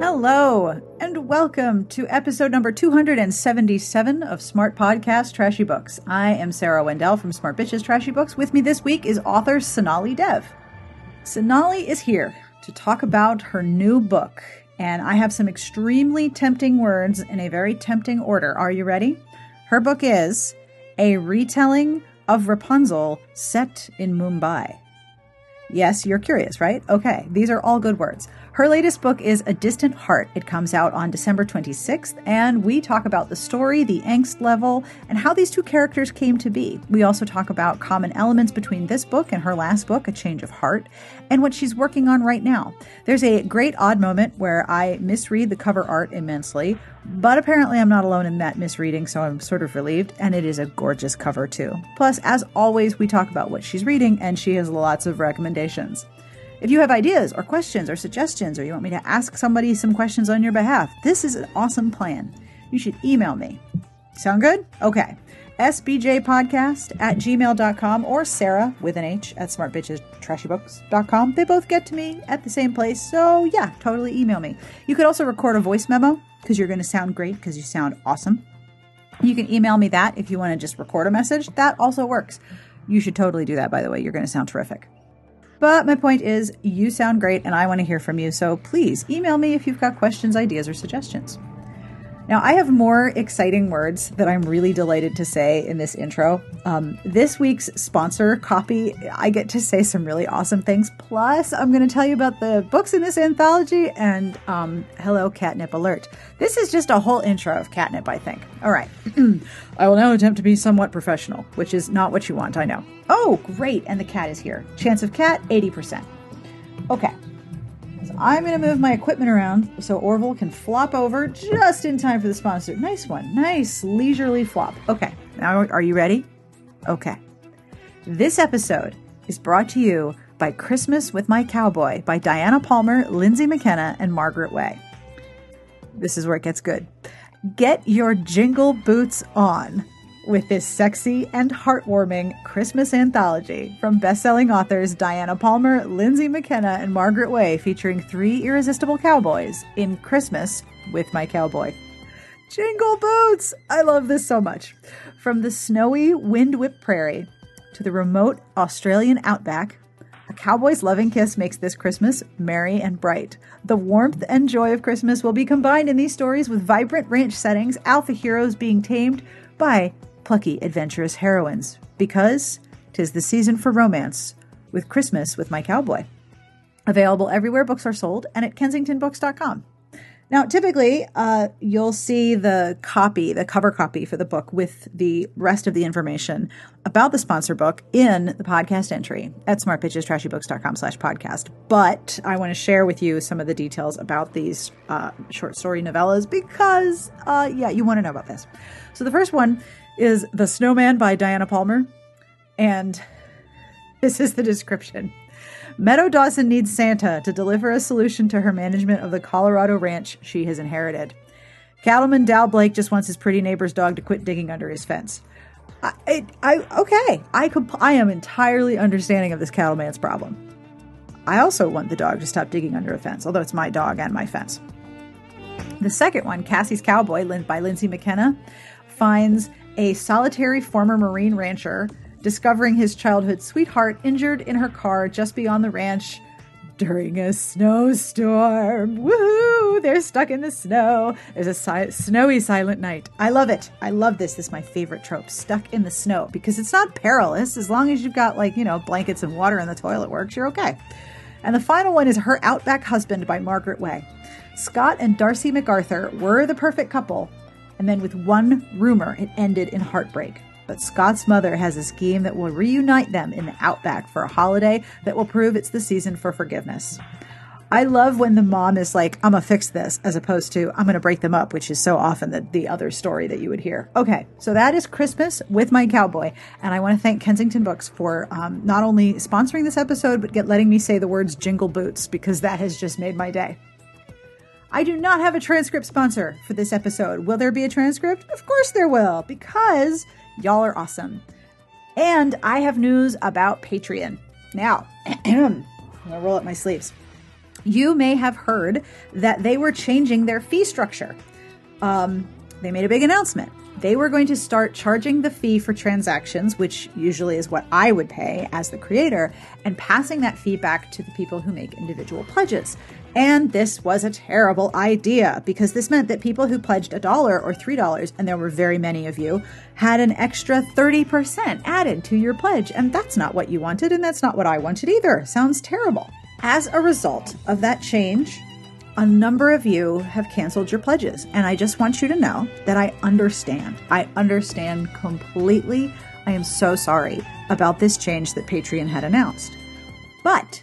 Hello, and welcome to episode number 277 of Smart Podcast Trashy Books. I am Sarah Wendell from Smart Bitches Trashy Books. With me this week is author Sonali Dev. Sonali is here to talk about her new book, and I have some extremely tempting words in a very tempting order. Are you ready? Her book is A Retelling of Rapunzel Set in Mumbai. Yes, you're curious, right? Okay, these are all good words. Her latest book is A Distant Heart. It comes out on December 26th, and we talk about the story, the angst level, and how these two characters came to be. We also talk about common elements between this book and her last book, A Change of Heart, and what she's working on right now. There's a great odd moment where I misread the cover art immensely, but apparently I'm not alone in that misreading, so I'm sort of relieved, and it is a gorgeous cover too. Plus, as always, we talk about what she's reading, and she has lots of recommendations. If you have ideas or questions or suggestions, or you want me to ask somebody some questions on your behalf, this is an awesome plan. You should email me. Sound good? Okay. SBTBpodcast at gmail.com or Sarah with an H at smartbitchestrashybooks.com. They both get to me at the same place, so yeah, totally email me. You could also record a voice memo because you're going to sound great because you sound awesome. You can email me that if you want to just record a message. That also works. You should totally do that, by the way. You're going to sound terrific. But my point is, you sound great and I want to hear from you. So please email me if you've got questions, ideas, or suggestions. Now, I have more exciting words that I'm really delighted to say in this intro. Um, this week's sponsor copy, I get to say some really awesome things. Plus, I'm going to tell you about the books in this anthology and um, hello, catnip alert. This is just a whole intro of catnip, I think. All right. I will now attempt to be somewhat professional, which is not what you want, I know. Oh, great. And the cat is here. Chance of cat, 80%. Okay. I'm going to move my equipment around so Orville can flop over just in time for the sponsor. Nice one. Nice leisurely flop. Okay, now are you ready? Okay. This episode is brought to you by Christmas with My Cowboy by Diana Palmer, Lindsay McKenna, and Margaret Way. This is where it gets good. Get your jingle boots on with this sexy and heartwarming Christmas anthology from best-selling authors Diana Palmer, Lindsay McKenna, and Margaret Way, featuring three irresistible cowboys in Christmas with my cowboy. Jingle boots! I love this so much. From the snowy, wind-whipped prairie to the remote Australian outback, a cowboy's loving kiss makes this Christmas merry and bright. The warmth and joy of Christmas will be combined in these stories with vibrant ranch settings, alpha heroes being tamed by plucky, adventurous heroines, because 'tis the season for romance with Christmas with my cowboy. Available everywhere books are sold and at kensingtonbooks.com. Now, typically, uh, you'll see the copy, the cover copy for the book with the rest of the information about the sponsor book in the podcast entry at smartbitchestrashybooks.com slash podcast. But I want to share with you some of the details about these uh, short story novellas because, uh, yeah, you want to know about this. So the first one is The Snowman by Diana Palmer. And this is the description. Meadow Dawson needs Santa to deliver a solution to her management of the Colorado ranch she has inherited. Cattleman Dow Blake just wants his pretty neighbor's dog to quit digging under his fence. I, I, I okay, I comp- I am entirely understanding of this cattleman's problem. I also want the dog to stop digging under a fence, although it's my dog and my fence. The second one, Cassie's Cowboy, by Lindsay McKenna, finds a solitary former Marine rancher discovering his childhood sweetheart injured in her car just beyond the ranch during a snowstorm. Woohoo! They're stuck in the snow. There's a si- snowy silent night. I love it. I love this. This is my favorite trope. Stuck in the snow because it's not perilous as long as you've got like, you know, blankets and water and the toilet works, you're okay. And the final one is Her Outback Husband by Margaret Way. Scott and Darcy MacArthur were the perfect couple and then with one rumor, it ended in heartbreak. But Scott's mother has a scheme that will reunite them in the outback for a holiday that will prove it's the season for forgiveness. I love when the mom is like, I'm gonna fix this, as opposed to, I'm gonna break them up, which is so often the, the other story that you would hear. Okay, so that is Christmas with my cowboy. And I wanna thank Kensington Books for um, not only sponsoring this episode, but get letting me say the words jingle boots, because that has just made my day. I do not have a transcript sponsor for this episode. Will there be a transcript? Of course there will, because y'all are awesome. And I have news about Patreon. Now, I'm gonna roll up my sleeves. you may have heard that they were changing their fee structure. Um, they made a big announcement. They were going to start charging the fee for transactions, which usually is what I would pay as the creator, and passing that fee back to the people who make individual pledges. And this was a terrible idea because this meant that people who pledged a dollar or three dollars, and there were very many of you, had an extra 30% added to your pledge. And that's not what you wanted, and that's not what I wanted either. Sounds terrible. As a result of that change, a number of you have canceled your pledges. And I just want you to know that I understand. I understand completely. I am so sorry about this change that Patreon had announced. But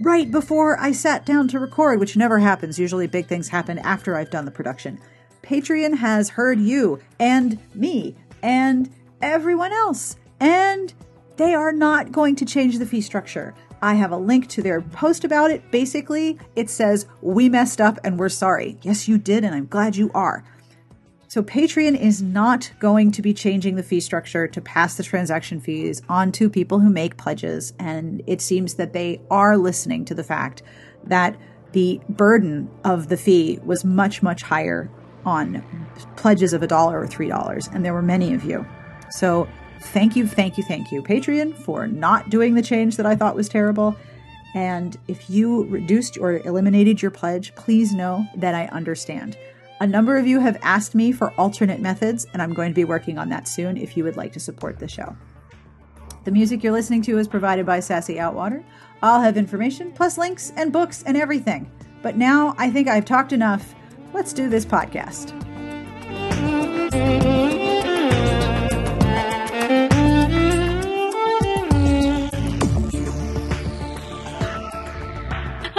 right before I sat down to record, which never happens, usually big things happen after I've done the production, Patreon has heard you and me and everyone else. And they are not going to change the fee structure. I have a link to their post about it. Basically, it says, We messed up and we're sorry. Yes, you did, and I'm glad you are. So, Patreon is not going to be changing the fee structure to pass the transaction fees on to people who make pledges. And it seems that they are listening to the fact that the burden of the fee was much, much higher on pledges of a dollar or three dollars. And there were many of you. So, thank you, thank you, thank you, Patreon, for not doing the change that I thought was terrible. And if you reduced or eliminated your pledge, please know that I understand. A number of you have asked me for alternate methods, and I'm going to be working on that soon if you would like to support the show. The music you're listening to is provided by Sassy Outwater. I'll have information, plus links and books and everything. But now I think I've talked enough. Let's do this podcast.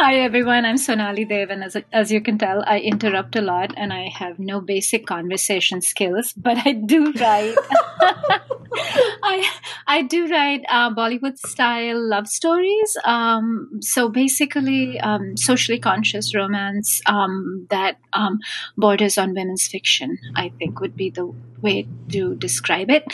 Hi everyone, I'm Sonali Dev, and as, as you can tell, I interrupt a lot and I have no basic conversation skills, but I do write. I I do write uh, Bollywood style love stories. Um, so basically, um, socially conscious romance um, that um, borders on women's fiction. I think would be the way to describe it.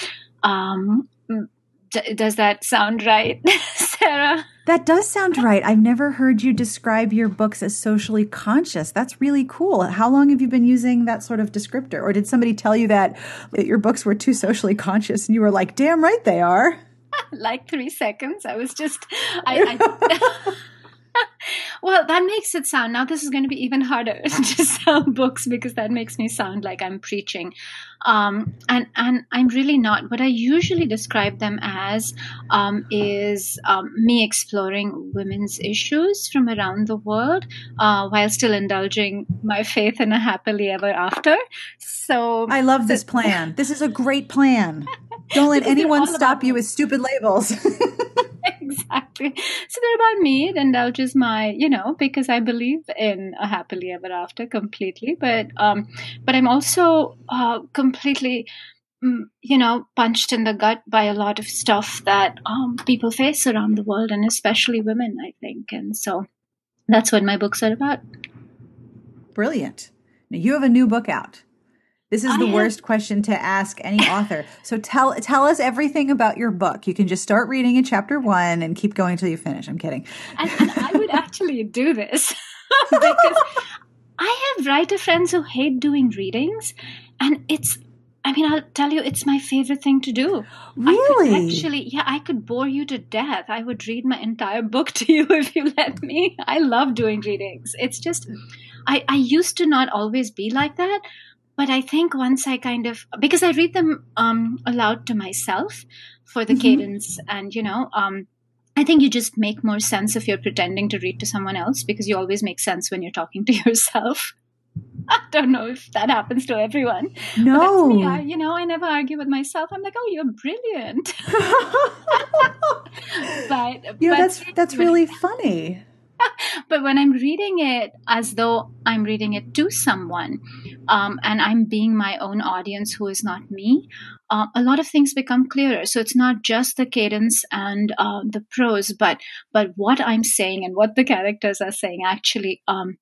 D- does that sound right, Sarah? That does sound right. I've never heard you describe your books as socially conscious. That's really cool. How long have you been using that sort of descriptor? Or did somebody tell you that, that your books were too socially conscious and you were like, damn right they are? like three seconds. I was just, I, I well, that makes it sound. Now this is going to be even harder to sell books because that makes me sound like I'm preaching, um, and and I'm really not. What I usually describe them as um, is um, me exploring women's issues from around the world uh, while still indulging my faith in a happily ever after. So I love this plan. this is a great plan. Don't let anyone stop you with stupid labels. exactly. So they're about me. It indulges my, you know, because I believe in a happily ever after completely. But um, but I'm also uh, completely, mm, you know, punched in the gut by a lot of stuff that um, people face around the world, and especially women, I think. And so that's what my books are about. Brilliant. Now you have a new book out. This is I the have... worst question to ask any author. So tell tell us everything about your book. You can just start reading in chapter one and keep going until you finish. I'm kidding. And, and I would actually do this because I have writer friends who hate doing readings, and it's. I mean, I'll tell you, it's my favorite thing to do. Really? actually, yeah, I could bore you to death. I would read my entire book to you if you let me. I love doing readings. It's just, I, I used to not always be like that, but I think once I kind of because I read them um, aloud to myself for the mm-hmm. cadence, and you know, um, I think you just make more sense if you're pretending to read to someone else because you always make sense when you're talking to yourself. I don't know if that happens to everyone. No, me. I, you know, I never argue with myself. I'm like, oh, you're brilliant. but yeah, but, that's that's really funny. but when I'm reading it as though I'm reading it to someone, um, and I'm being my own audience who is not me, uh, a lot of things become clearer. So it's not just the cadence and uh, the prose, but but what I'm saying and what the characters are saying actually um,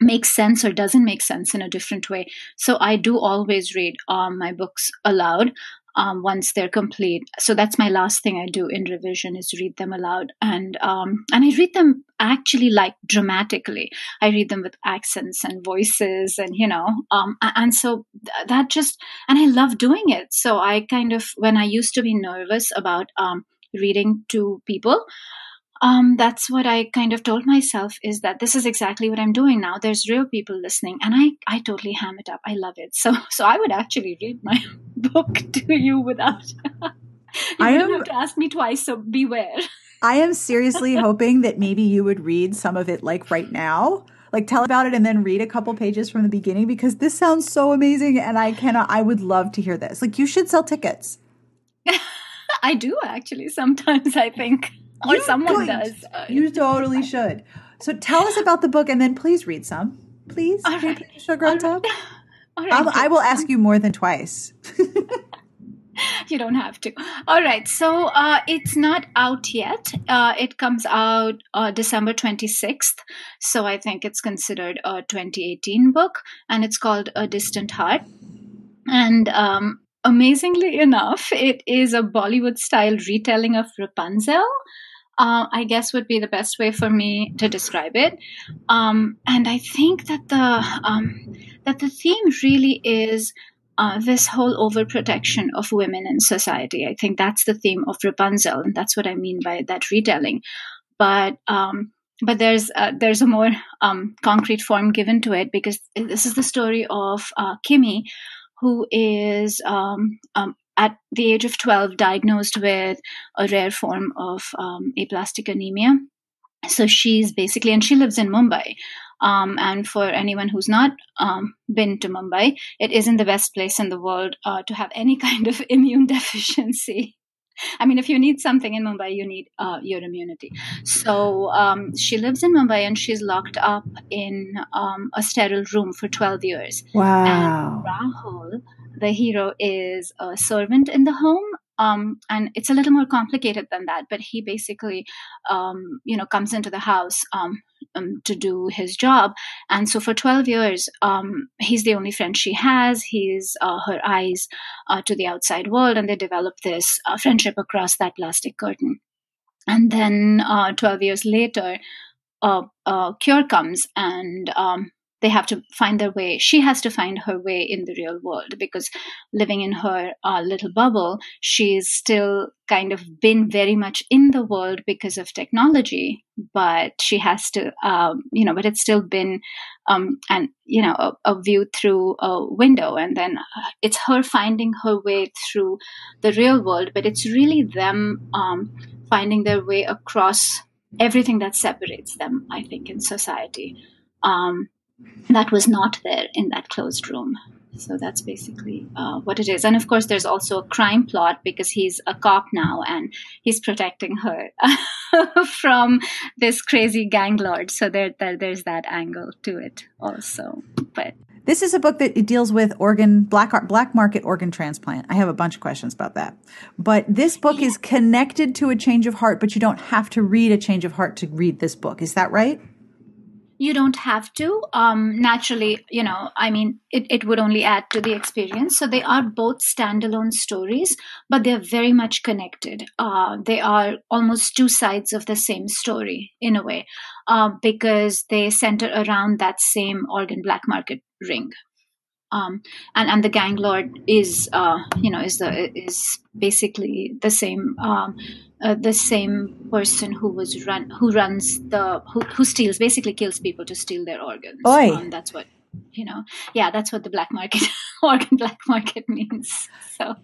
makes sense or doesn't make sense in a different way. So I do always read um, my books aloud. Um, once they're complete. So that's my last thing I do in revision is read them aloud, and um, and I read them actually like dramatically. I read them with accents and voices, and you know, um, and so that just and I love doing it. So I kind of when I used to be nervous about um, reading to people um, that's what I kind of told myself is that this is exactly what I'm doing now. There's real people listening, and I I totally ham it up. I love it. So so I would actually read my book to you without. you I am, have to ask me twice. So beware. I am seriously hoping that maybe you would read some of it like right now. Like tell about it and then read a couple pages from the beginning because this sounds so amazing and I cannot I would love to hear this. Like you should sell tickets. I do actually sometimes I think or you someone does. Uh, you totally should. So tell us about the book and then please read some. Please. All right. Sugar on top. All right. I will ask you more than twice. you don't have to. All right. So uh, it's not out yet. Uh, it comes out uh, December 26th. So I think it's considered a 2018 book and it's called A Distant Heart. And um, amazingly enough, it is a Bollywood style retelling of Rapunzel uh, I guess would be the best way for me to describe it. Um, and I think that the um, that the theme really is uh, this whole overprotection of women in society. I think that's the theme of Rapunzel, and that's what I mean by that retelling. But um, but there's uh, there's a more um, concrete form given to it because this is the story of uh, Kimi, who is um, um, at the age of 12 diagnosed with a rare form of um, aplastic anemia. So she's basically, and she lives in Mumbai. Um, and for anyone who's not um, been to Mumbai, it isn't the best place in the world uh, to have any kind of immune deficiency. I mean, if you need something in Mumbai, you need uh, your immunity. So um, she lives in Mumbai and she's locked up in um, a sterile room for 12 years. Wow. And Rahul the hero is a servant in the home um, and it's a little more complicated than that but he basically um, you know comes into the house um, um to do his job. And so for 12 years um, he's the only friend she has. He's uh, her eyes uh, to the outside world and they develop this uh, friendship across that plastic curtain. And then uh, 12 years later a, a cure comes and um, they have to find their way. She has to find her way in the real world because living in her uh, little bubble, she's still kind of been very much in the world because of technology, but she has to, um, you know, but it's still been, um, and you know, a, a, view through a window, and then uh, it's her finding her way through the real world. But it's really them um, finding their way across everything that separates them. I think in society. Um, that was not there in that closed room. So that's basically uh, what it is. And of course, there's also a crime plot because he's a cop now and he's protecting her from this crazy gang lord. So there, there, there's that angle to it also. But this is a book that deals with organ black black market organ transplant. I have a bunch of questions about that. But this book yeah. is connected to a change of heart, but you don't have to read a change of heart to read this book. Is that right? You don't have to. Um, naturally you know i mean it, it would only add to the experience. So they are both standalone stories but they're very much connected. Uh, they are almost two sides of the same story in a way uh, because they center around that same organ black market ring um, and and the gang lord is uh, you know is the is basically the same um, uh, the same person who was run who runs the who, who steals basically kills people to steal their organs. Um, that's what you know. Yeah, that's what the black market organ black market means. So.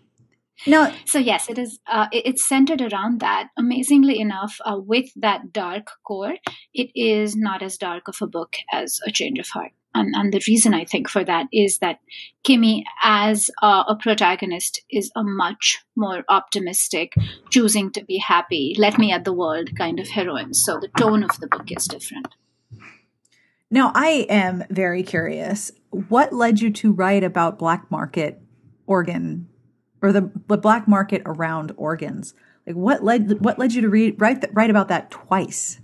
No. So yes, it is. Uh, it's centered around that. Amazingly enough, uh, with that dark core, it is not as dark of a book as A Change of Heart. And, and the reason I think for that is that Kimmy, as a protagonist, is a much more optimistic, choosing to be happy, let me at the world kind of heroine. So the tone of the book is different. Now, I am very curious. What led you to write about black market organ or the, the black market around organs? Like what led what led you to read write write about that twice?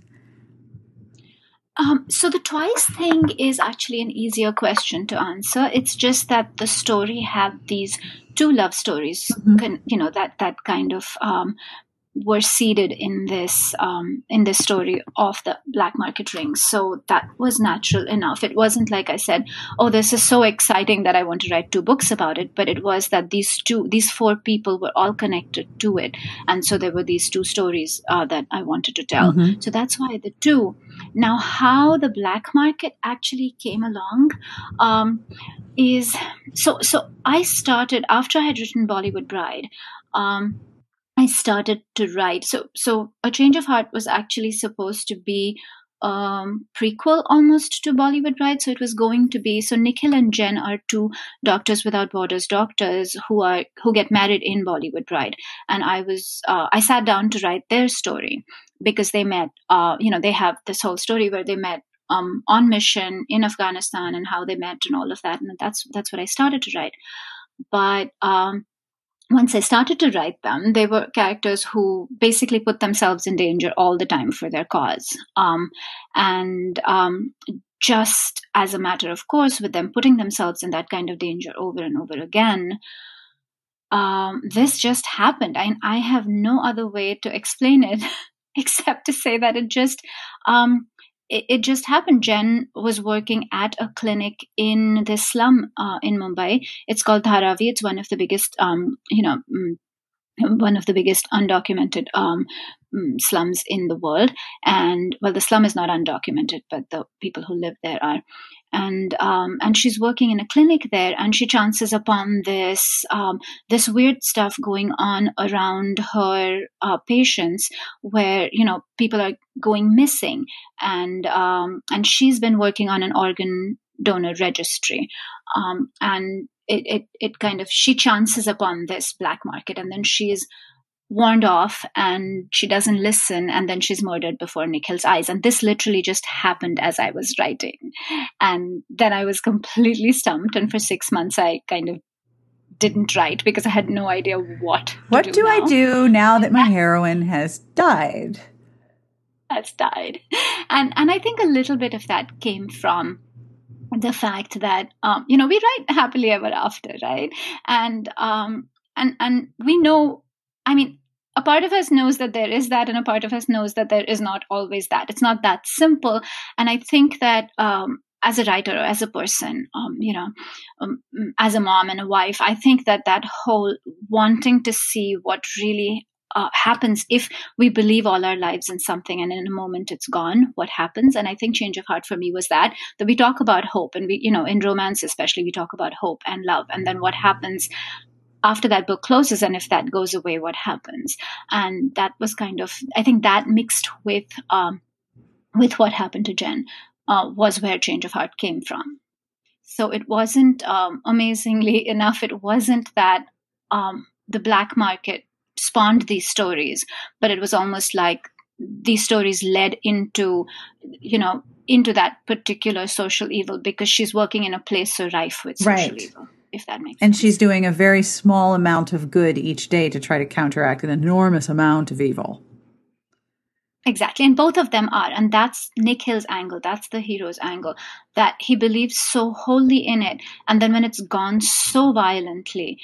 Um, so the twice thing is actually an easier question to answer. It's just that the story had these two love stories, mm-hmm. you know, that that kind of um, were seeded in this um, in this story of the black market rings. So that was natural enough. It wasn't like I said, "Oh, this is so exciting that I want to write two books about it." But it was that these two, these four people were all connected to it, and so there were these two stories uh, that I wanted to tell. Mm-hmm. So that's why the two. Now, how the black market actually came along um, is so. So I started after I had written Bollywood Bride. Um, I started to write. So, so A Change of Heart was actually supposed to be um, prequel almost to Bollywood Bride. So it was going to be so Nikhil and Jen are two Doctors Without Borders doctors who are who get married in Bollywood Bride, and I was uh, I sat down to write their story because they met. Uh, you know, they have this whole story where they met um, on mission in Afghanistan and how they met and all of that, and that's that's what I started to write. But um, once I started to write them, they were characters who basically put themselves in danger all the time for their cause. Um, and um, just as a matter of course, with them putting themselves in that kind of danger over and over again, um, this just happened. I, I have no other way to explain it except to say that it just um, it, it, just happened. Jen was working at a clinic in this slum uh, in Mumbai. It's called Dharavi. It's one of the biggest, um, you know, mm, one of the biggest undocumented um, mm, slums in the world. And well, the slum is not undocumented, but the people who live there are. And um, and she's working in a clinic there, and she chances upon this um, this weird stuff going on around her uh, patients, where you know people are going missing, and um, and she's been working on an organ donor registry, um, and it, it, it kind of she chances upon this black market and then she's warned off and she doesn't listen and then she's murdered before Nikhil's eyes. And this literally just happened as I was writing. And then I was completely stumped. And for six months, I kind of didn't write because I had no idea what. What do, do I do now that my heroine has died? Has died, and and I think a little bit of that came from the fact that um, you know we write happily ever after right and um, and and we know i mean a part of us knows that there is that and a part of us knows that there is not always that. It's not that simple. And i think that um, as a writer or as a person um, you know um, as a mom and a wife i think that that whole wanting to see what really uh, happens if we believe all our lives in something and in a moment it's gone what happens. And i think change of heart for me was that that we talk about hope and we you know in romance especially we talk about hope and love and then what happens after that book closes and if that goes away what happens and that was kind of i think that mixed with um, with what happened to jen uh, was where change of heart came from so it wasn't um, amazingly enough it wasn't that um, the black market spawned these stories, but it was almost like these stories led into, you know, into that particular social evil because she's working in a place so rife with social right. evil. If that makes and sense. she's doing a very small amount of good each day to try to counteract an enormous amount of evil. Exactly. And both of them are. And that's Nikhil's angle. That's the hero's angle. That he believes so wholly in it. And then when it's gone so violently,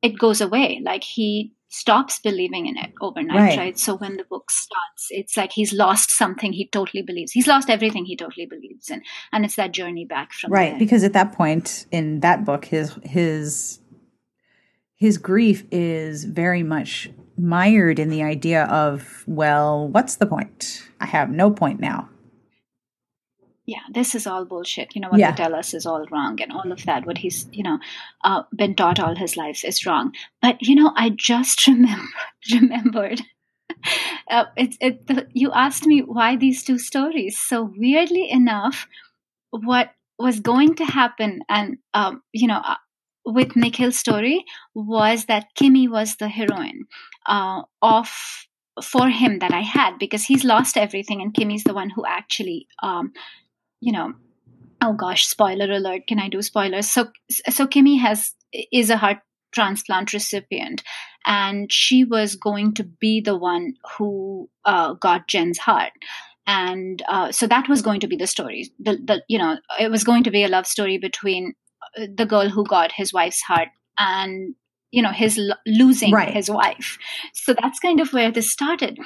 it goes away. Like he stops believing in it overnight, right. right. So when the book starts, it's like he's lost something he totally believes. He's lost everything he totally believes in, and it's that journey back from right. There. Because at that point in that book, his his his grief is very much mired in the idea of, well, what's the point? I have no point now yeah, this is all bullshit. You know, what yeah. they tell us is all wrong and all of that. What he's, you know, uh, been taught all his life is wrong. But, you know, I just remember, remembered. Uh, it, it, the, you asked me why these two stories. So weirdly enough, what was going to happen and, um, you know, uh, with Nikhil's story was that Kimmy was the heroine uh, of for him that I had because he's lost everything and Kimmy's the one who actually um, you know, oh gosh, spoiler alert. Can I do spoilers? So, so Kimmy has is a heart transplant recipient, and she was going to be the one who uh, got Jen's heart. and uh, so that was going to be the story. The, the you know it was going to be a love story between uh, the girl who got his wife's heart and you know his lo- losing Right. his wife. So that's kind of where this started.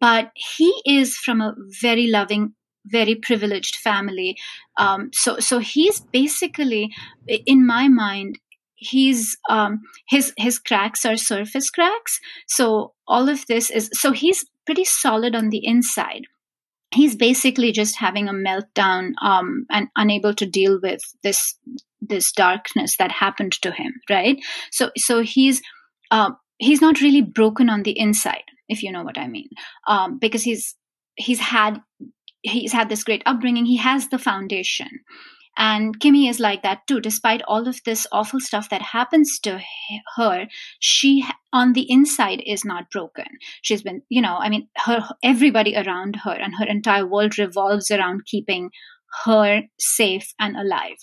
But he is from a very loving very privileged family. Um, so so he's basically in my mind he's um, his his cracks are surface cracks. So all of this is so he's pretty solid on the inside. He's basically just having a meltdown um, and unable to deal with this this darkness that happened to him right? So so he's um, he's not really broken on the inside if you know what i mean. Um, because he's he's had he's had this great upbringing he has the foundation. And kimmy is like that too. Despite all of this awful stuff that happens to her she on the inside is not broken. She's been you know i mean her everybody around her and her entire world revolves around keeping her safe and alive.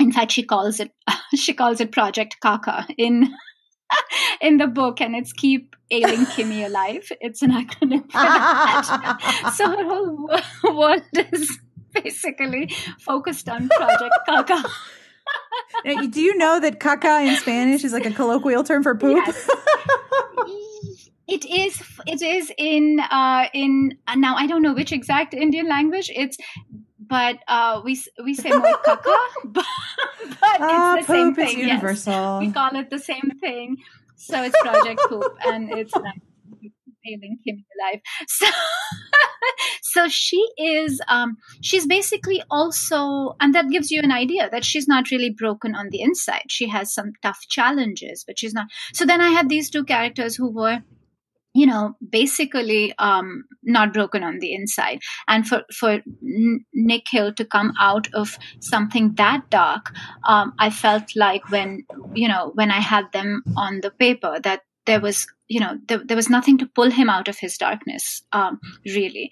In fact she calls it she calls it project kaka in in the book and it's keep ailing kimmy alive it's an acronym for that so her whole world is basically focused on project kaka Do you know that caca in Spanish is like a colloquial term for poop? Yes. it is it is in uh in uh, now i don't know which exact indian language it's but uh we we say more kaka but, but Ah, it's the same thing yes. we call it the same thing. So it's project poop and it's like ailing Kimmy alive so so she is um she's basically also and that gives you an idea that she's not really broken on the inside. She has some tough challenges but she's not so then i had these two characters who were you know basically um not broken on the inside. And for for Nikhil to come out of something that dark um i felt like when you know when i had them on the paper that there was you know there, there was nothing to pull him out of his darkness um really.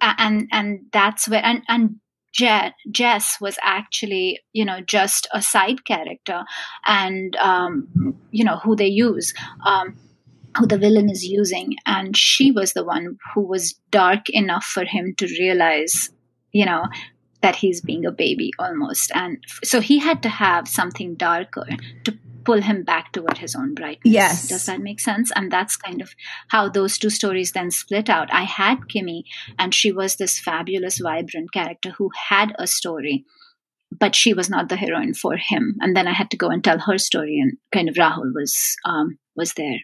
And and that's where and and Je- Jess was actually, you know, just a side character, and um, you know who they use, um, who the villain is using, and she was the one who was dark enough for him to realize, you know, that he's being a baby almost, and f- so he had to have something darker to pull him back toward his own brightness. Yes. does that make sense? And that's kind of how those two stories then split out. I had Kimmy, and she was this fabulous, vibrant character who had a story, but she was not the heroine for him. And then I had to go and tell her story, and kind of Rahul was um, was there.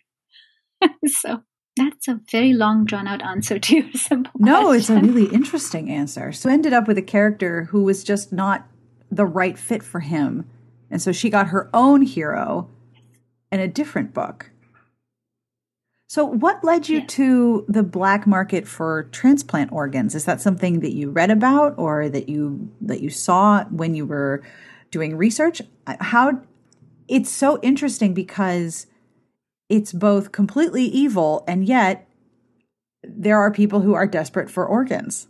so that's a very long, drawn out answer to your simple No, it's a really interesting answer. So ended up with a character who was just not the right fit for him. And so she got her own hero in a different book. So what led you Yeah. to the black market for transplant organs? Is that something that you read about or that you that you saw when you were doing research? How it's so interesting because it's both completely evil and yet there are people who are desperate for organs.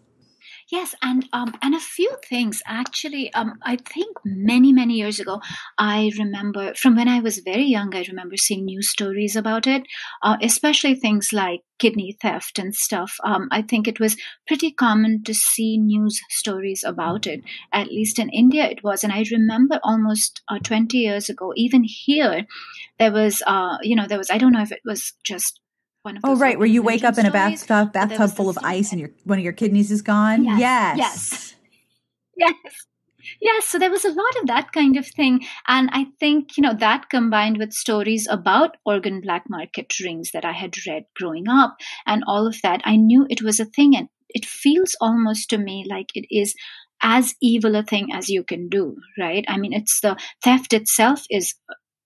Yes, and um, and a few things actually. Um, I think many many years ago, I remember from when I was very young. I remember seeing news stories about it, uh, especially things like kidney theft and stuff. Um, I think it was pretty common to see news stories about it. At least in India, it was, and I remember almost uh, twenty years ago, even here, there was, uh, you know, there was. I don't know if it was just. One of Oh, right, where you wake up in a bathtub, bathtub full of ice, and your one of your kidneys is gone. Yes, Yes. yes. Yes. Yes, so there was a lot of that kind of thing. And I think, you know, that combined with stories about organ black market rings that I had read growing up and all of that, I knew it was a thing. And it feels almost to me like it is as evil a thing as you can do, right? I mean, it's the theft itself is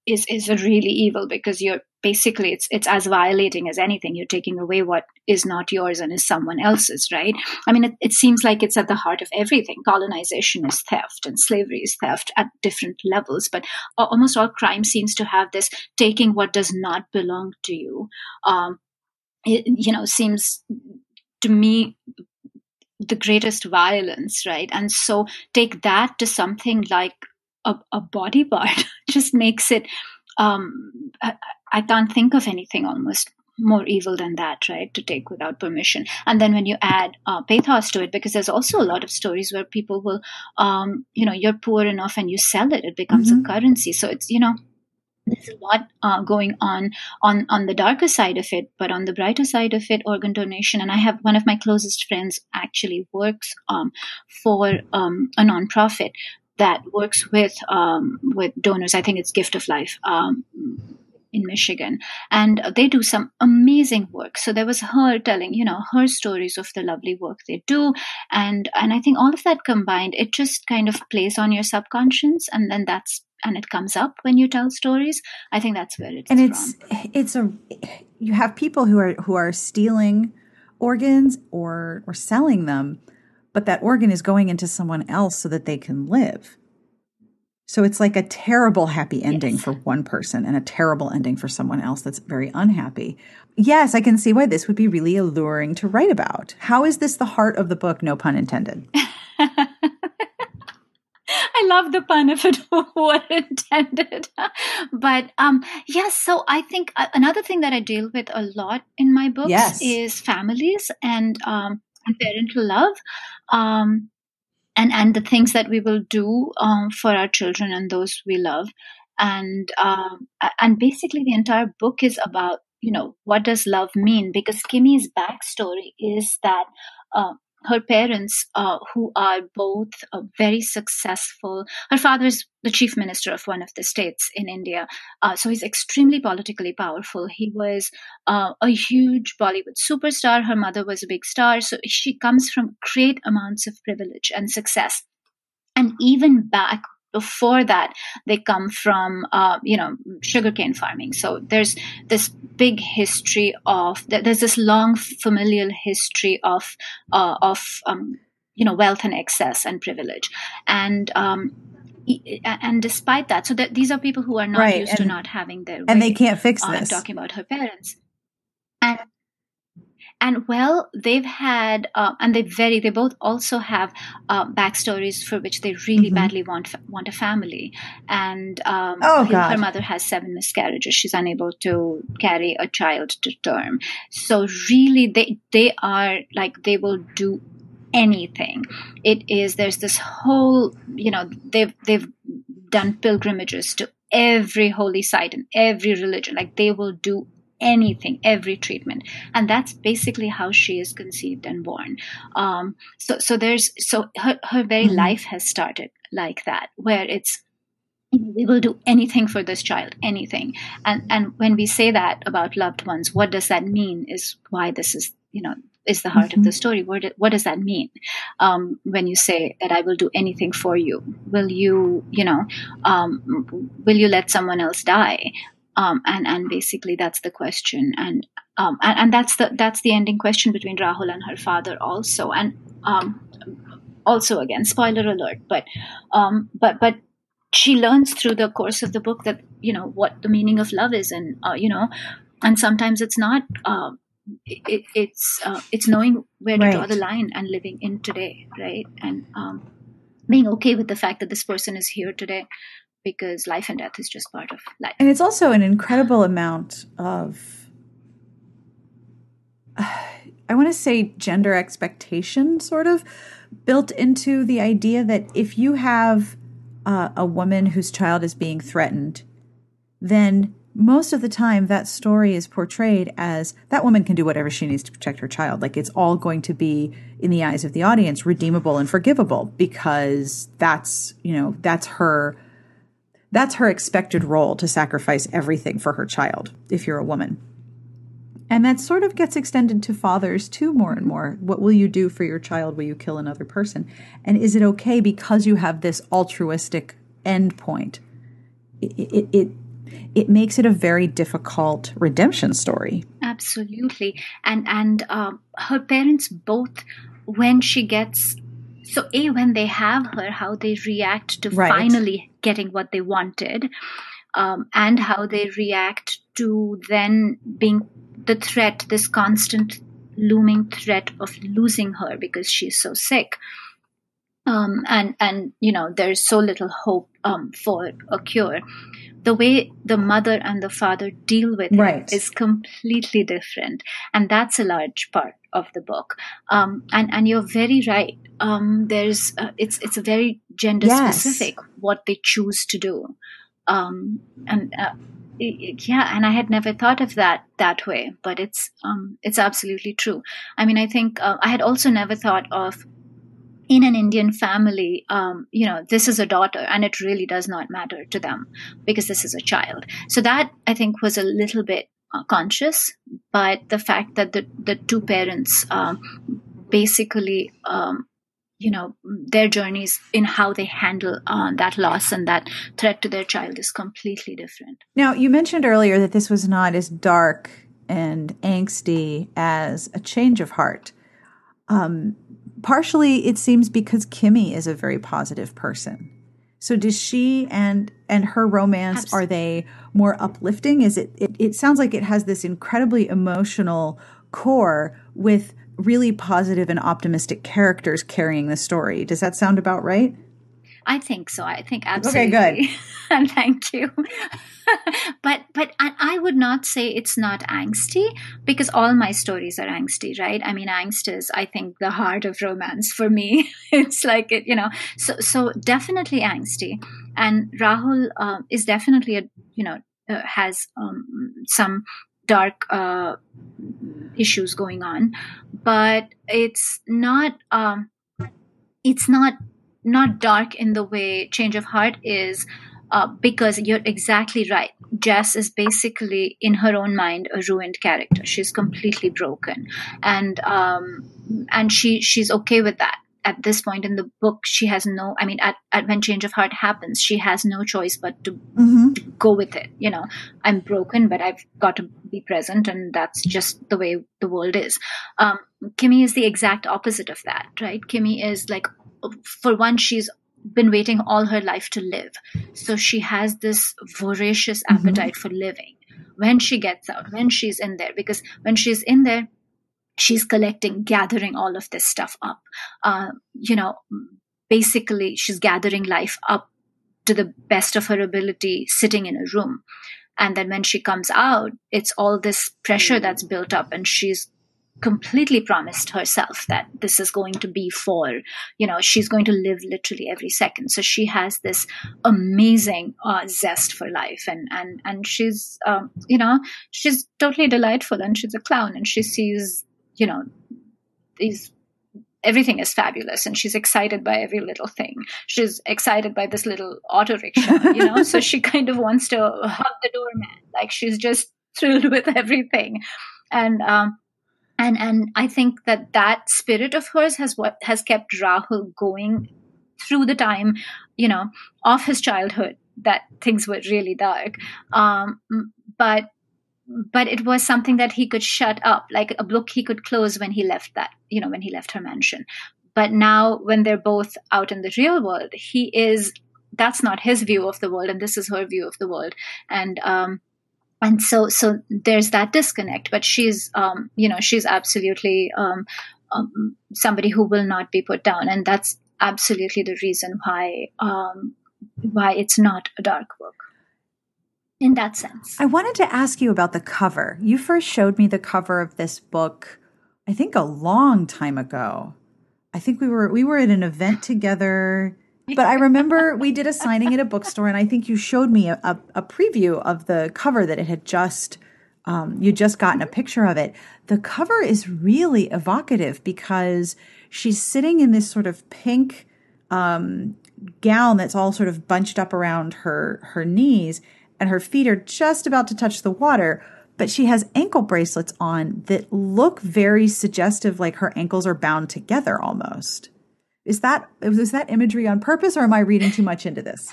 is is really evil because you're basically it's it's as violating as anything. You're taking away what is not yours and is someone else's right? I mean it, it seems like it's at the heart of everything. Colonization is theft and slavery is theft at different levels but almost all crime seems to have this taking what does not belong to you. Um it, you know seems to me the greatest violence right? And so take that to something like a, a body part just makes it um I, I can't think of anything almost more evil than that, right? To take without permission. And then when you add uh, pathos to it, because there's also a lot of stories where people will, um, you know, you're poor enough and you sell it, it becomes mm-hmm. a currency. So it's, you know, there's a lot uh, going on on on the darker side of it but on the brighter side of it organ donation and i have one of my closest friends actually works um, for um, a nonprofit that works with um, with donors. I think it's gift of life um, in Michigan, and they do some amazing work. So there was her telling, you know, her stories of the lovely work they do, and and I think all of that combined, it just kind of plays on your subconscious, and then that's and it comes up when you tell stories. I think that's where it's and it's from. it's a you have people who are who are stealing organs or or selling them but that organ is going into someone else so that they can live so it's like a terrible happy ending yes. for one person and a terrible ending for someone else that's very unhappy. Yes, I can see why this would be really alluring to write about. How is this the heart of the book? No pun intended. I love the pun if it were intended. but um, yes, so I think uh, another thing that I deal with a lot in my books yes. is families and um, parental love. Um, and, and the things that we will do um, for our children and those we love. And um, and basically, the entire book is about you know what does love mean because Kimmy's backstory is that uh, her parents, uh, who are both uh, very successful. Her father is the chief minister of one of the states in India, uh, so he's extremely politically powerful. He was uh, a huge Bollywood superstar. Her mother was a big star, so she comes from great amounts of privilege and success. And even back before that they come from uh, you know sugarcane farming so there's this big history of there's this long familial history of uh, of um, you know wealth and excess and privilege and um, and despite that so that these are people who are not right. used and, to not having their and way. they can't fix uh, this. I'm talking about her parents and and well they've had uh, and they very they both also have uh, backstories for which they really mm-hmm. badly want want a family. And um, oh, her mother has seven miscarriages. She's unable to carry a child to term. So really they they are like they will do anything. It is there's this whole you know they've they've done pilgrimages to every holy site and every religion. Like they will do anything, every treatment. And that's basically how she is conceived and born. Um, so, so there's, so her, her very mm-hmm. life has started like that, where it's, we will do anything for this child, anything. And, and when we say that about loved ones, what does that mean is why this is, you know, is the heart mm-hmm. of the story. What, what does that mean um, when you say that I will do anything for you? Will you, you know, um, will you let someone else die? Um, and and basically that's the question. And, um, and and that's the that's the ending question between Rahul and her father also. And um, also again spoiler alert but um, but but she learns through the course of the book that you know what the meaning of love is and uh, you know and sometimes it's not uh, it, it's uh, it's knowing where to right. draw the line and living in today right? And um, being okay with the fact that this person is here today because life and death is just part of life. And it's also an incredible amount of, uh, I want to say, gender expectation sort of built into the idea that if you have uh, a woman whose child is being threatened, then most of the time that story is portrayed as that woman can do whatever she needs to protect her child. Like it's all going to be, in the eyes of the audience, redeemable and forgivable because that's, you know, that's her that's her expected role to sacrifice everything for her child if you're a woman. And that sort of gets extended to fathers too, more and more. What will you do for your child? Will you kill another person? And is it okay because you have this altruistic end point? It, it, it, it makes it a very difficult redemption story. Absolutely. And, and uh, her parents both, when she gets so a when they have her how they react to right. finally getting what they wanted um, and how they react to then being the threat this constant looming threat of losing her because she's so sick. Um, and and you know there's so little hope um, for a cure the way the mother and the father deal with right. it is completely different. And that's a large part of the book. Um, and and you're very right. Um, there's uh, it's it's a very gender Yes. specific what they choose to do. Um, and uh, yeah and i had never thought of that that way but it's um, it's absolutely true. I mean i think uh, i had also never thought of in an Indian family, um, you know, this is a daughter, and it really does not matter to them because this is a child. So that I think was a little bit uh, conscious, but the fact that the the two parents um, basically, um, you know, their journeys in how they handle uh, that loss and that threat to their child is completely different. Now, you mentioned earlier that this was not as dark and angsty as A Change of Heart. Um, partially, it seems because Kimmy is a very positive person. So, does she and and her romance are they more uplifting? Is it, it? It sounds like it has this incredibly emotional core with really positive and optimistic characters carrying the story. Does that sound about right? I think so. I think absolutely. Okay, good. and thank you. but but I, I would not say it's not angsty because all my stories are angsty, right? I mean, angst is I think the heart of romance for me. it's like it, you know. So so definitely angsty, and Rahul uh, is definitely a you know uh, has um, some dark uh, issues going on, but it's not. Um, it's not not dark in the way Change of Heart is, uh, because you're exactly right. Jess is basically, in her own mind, a ruined character. She's completely broken, and um, and she she's okay with that. At this point in the book, she has no. I mean, at, at when Change of Heart happens, she has no choice but to Mm-hmm. go with it. You know, I'm broken, but I've got to be present, and that's just the way the world is. Um, Kimmy is the exact opposite of that, right? Kimmy is like, for one, she's been waiting all her life to live, so she has this voracious Mhm. appetite for living. When she gets out, when she's in there, because when she's in there, she's collecting, gathering all of this stuff up. Uh, you know, basically, she's gathering life up to the best of her ability sitting in a room. And then when she comes out, it's all this pressure that's built up, and she's completely promised herself that this is going to be for, you know, she's going to live literally every second. So she has this amazing uh, zest for life, and and and she's, um, you know, she's totally delightful, and she's a clown, and she sees, you know, these everything is fabulous and she's excited by every little thing. She's excited by this little auto rickshaw you know? So she kind of wants to hug the doorman. Like she's just thrilled with everything. And um and and i think that that spirit of hers has what has kept rahul going through the time you know of his childhood that things were really dark. Um but but it was something that he could shut up like a book he could close when he left that you know when he left her mansion. But now when they're both out in the real world he is that's not his view of the world and this is her view of the world. And um and so so there's that disconnect but she's um you know she's absolutely um, um somebody who will not be put down and that's absolutely the reason why um why it's not a dark book in that sense I wanted to ask you about the cover. You first showed me the cover of this book, I think a long time ago. I think we were we were at an event together, but I remember we did a signing at a bookstore, and I think you showed me a, a, a preview of the cover that it had just um, you just gotten a picture of it. The cover is really evocative because she's sitting in this sort of pink um, gown that's all sort of bunched up around her her knees, and her feet are just about to touch the water. But she has ankle bracelets on that look very suggestive, like her ankles are bound together almost. Is that is that imagery on purpose, or am I reading too much into this?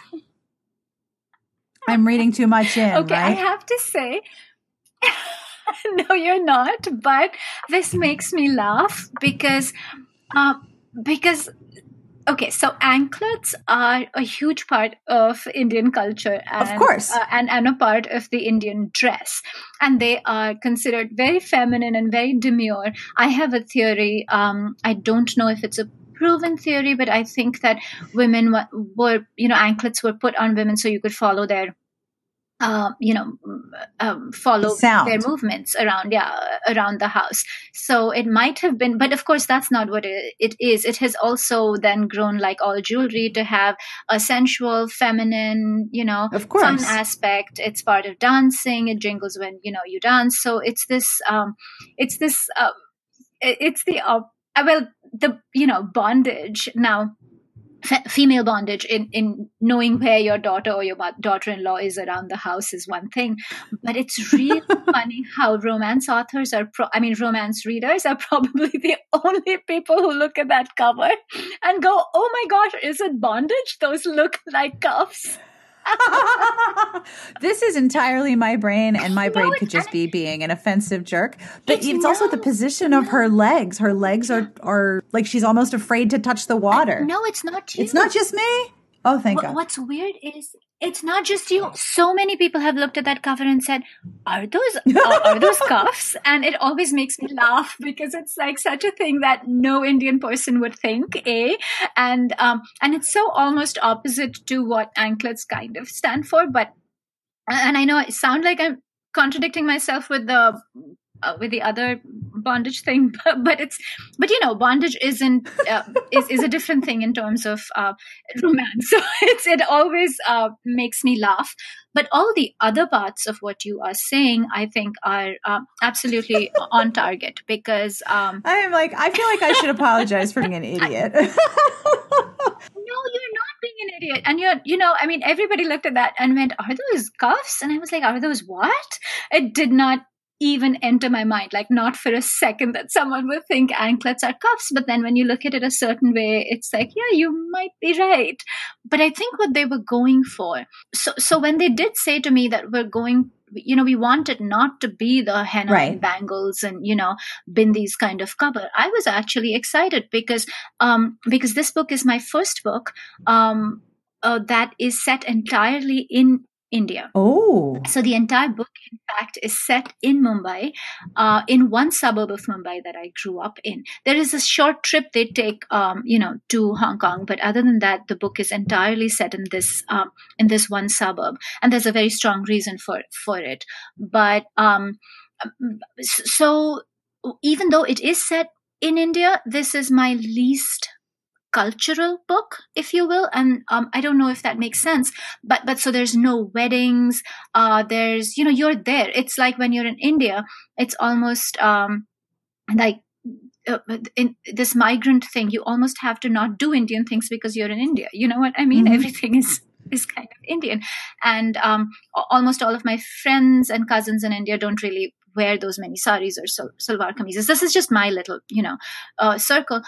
I'm reading too much in. okay i have to say no you're not but this makes me laugh because uh, because okay so anklets are a huge part of indian culture and, Of course. uh, and and a part of the indian dress and they are considered very feminine and very demure i have a theory um, i don't know if it's a unproven theory, but I think that women were, you know, anklets were put on women so you could follow their uh, you know, um, follow Sound. their movements around, yeah, around the house. So it might have been, but of course, that's not what it, it is. It has also then grown, like all jewelry, to have a sensual, feminine, you know, of course. fun aspect. It's part of dancing. It jingles when you know you dance. So it's this, um, it's this, uh, it's the, uh, well, the you know bondage. Now female bondage in, in knowing where your daughter or your daughter-in-law is around the house is one thing but it's really funny how romance authors are pro- i mean romance readers are probably the only people who look at that cover and go oh my gosh is it bondage? Those look like cuffs this is entirely my brain, and my brain could just be being an offensive jerk. But it's, it's no, also the position of no. her legs. Her legs are are like she's almost afraid to touch the water. No, it's not you. It's not just me. Oh, thank God. What's weird is it's not just you. So many people have looked at that cover and said, "Are those uh, are those cuffs?" And it always makes me laugh because it's like such a thing that no Indian person would think. A and um and it's so almost opposite to what anklets kind of stand for. But and I know I sound like I'm contradicting myself with the uh, with the other bondage thing but, but, it's but you know bondage isn't uh, is, is a different thing in terms of uh, romance. So it's it always uh, makes me laugh. But all the other parts of what you are saying i think are uh, absolutely on target because um, i am like i feel like i should apologize for being an idiot. No you're not being an idiot. And you're you know i mean everybody looked at that and went are those cuffs? And i was like are those what? It did not even enter my mind like not for a second that someone would think anklets are cuffs but then when you look at it a certain way it's like yeah you might be right but i think what they were going for so so when they did say to me that we're going you know we wanted not to be the henna right. and bangles and you know bindis kind of cover i was actually excited because um because this book is my first book um uh, that is set entirely in India. Oh. So the entire book, in fact, is set in Mumbai, uh, in one suburb of Mumbai that I grew up in. There is a short trip they take, um, you know, to Hong Kong, but other than that, the book is entirely set in this um, in this one suburb, and there's a very strong reason for for it. But um, so even though it is set in India, this is my least cultural book, if you will. And um, I don't know if that makes sense, but but so there's no weddings. Uh, there's you know you're there. It's like when you're in India, it's almost um, like uh, in this migrant thing. You almost have to not do Indian things because you're in India. You know what I mean? Mm-hmm. Everything is is kind of Indian, and um, almost all of my friends and cousins in India don't really wear those many saris or sil- salwar kameezes. This is just my little, you know, uh, circle,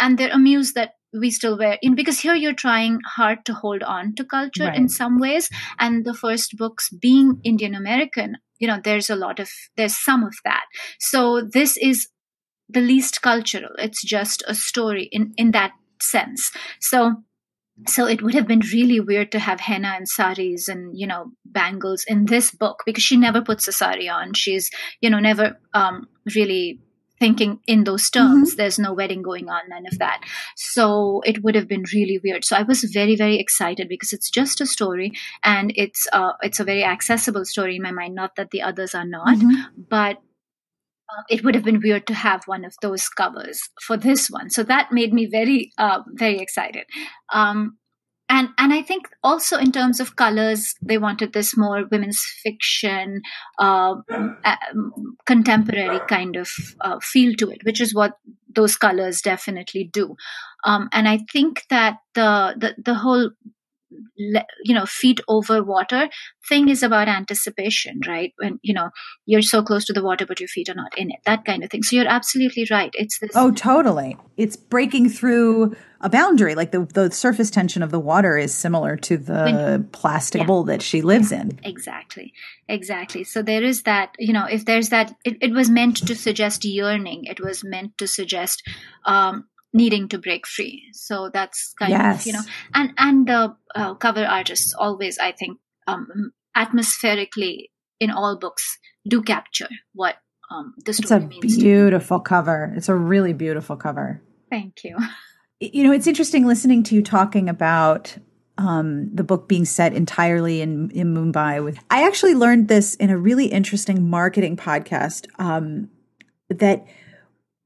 and they're amused that we still wear in because here you're trying hard to hold on to culture right. in some ways. And the first books being indian american you know there's a lot of there's some of that. So this is the least cultural. It's just a story in in that sense. So so it would have been really weird to have henna and saris and you know bangles in this book because she never puts a sari on. She's you know never um really thinking in those terms. Mm-hmm. there's no wedding going on none of that. So it would have been really weird. So i was very very excited because it's just a story and it's uh it's a very accessible story in my mind. Not that the others are not mm-hmm. but it would have been weird to have one of those covers for this one so that made me very uh, very excited um, and and I think also in terms of colors, they wanted this more women's fiction, uh, contemporary kind of uh, feel to it, which is what those colors definitely do. Um, and I think that the the, the whole you know feet over water thing is about anticipation right? When you know you're so close to the water but your feet are not in it that kind of thing. So you're absolutely right. It's this oh totally. It's breaking through a boundary. Like the the surface tension of the water is similar to the when, plastic yeah. bowl that she lives in. Exactly. Exactly. So there is that you know if there's that it, it was meant to suggest yearning. It was meant to suggest um needing to break free. So that's kind yes. of you know, and and the uh, cover artists always, I think, um, atmospherically in all books do capture what um, the story it's a beautiful cover. It's a really beautiful cover. Thank you. You know, it's interesting listening to you talking about um, the book being set entirely in, in Mumbai. With I actually learned this in a really interesting marketing podcast um, that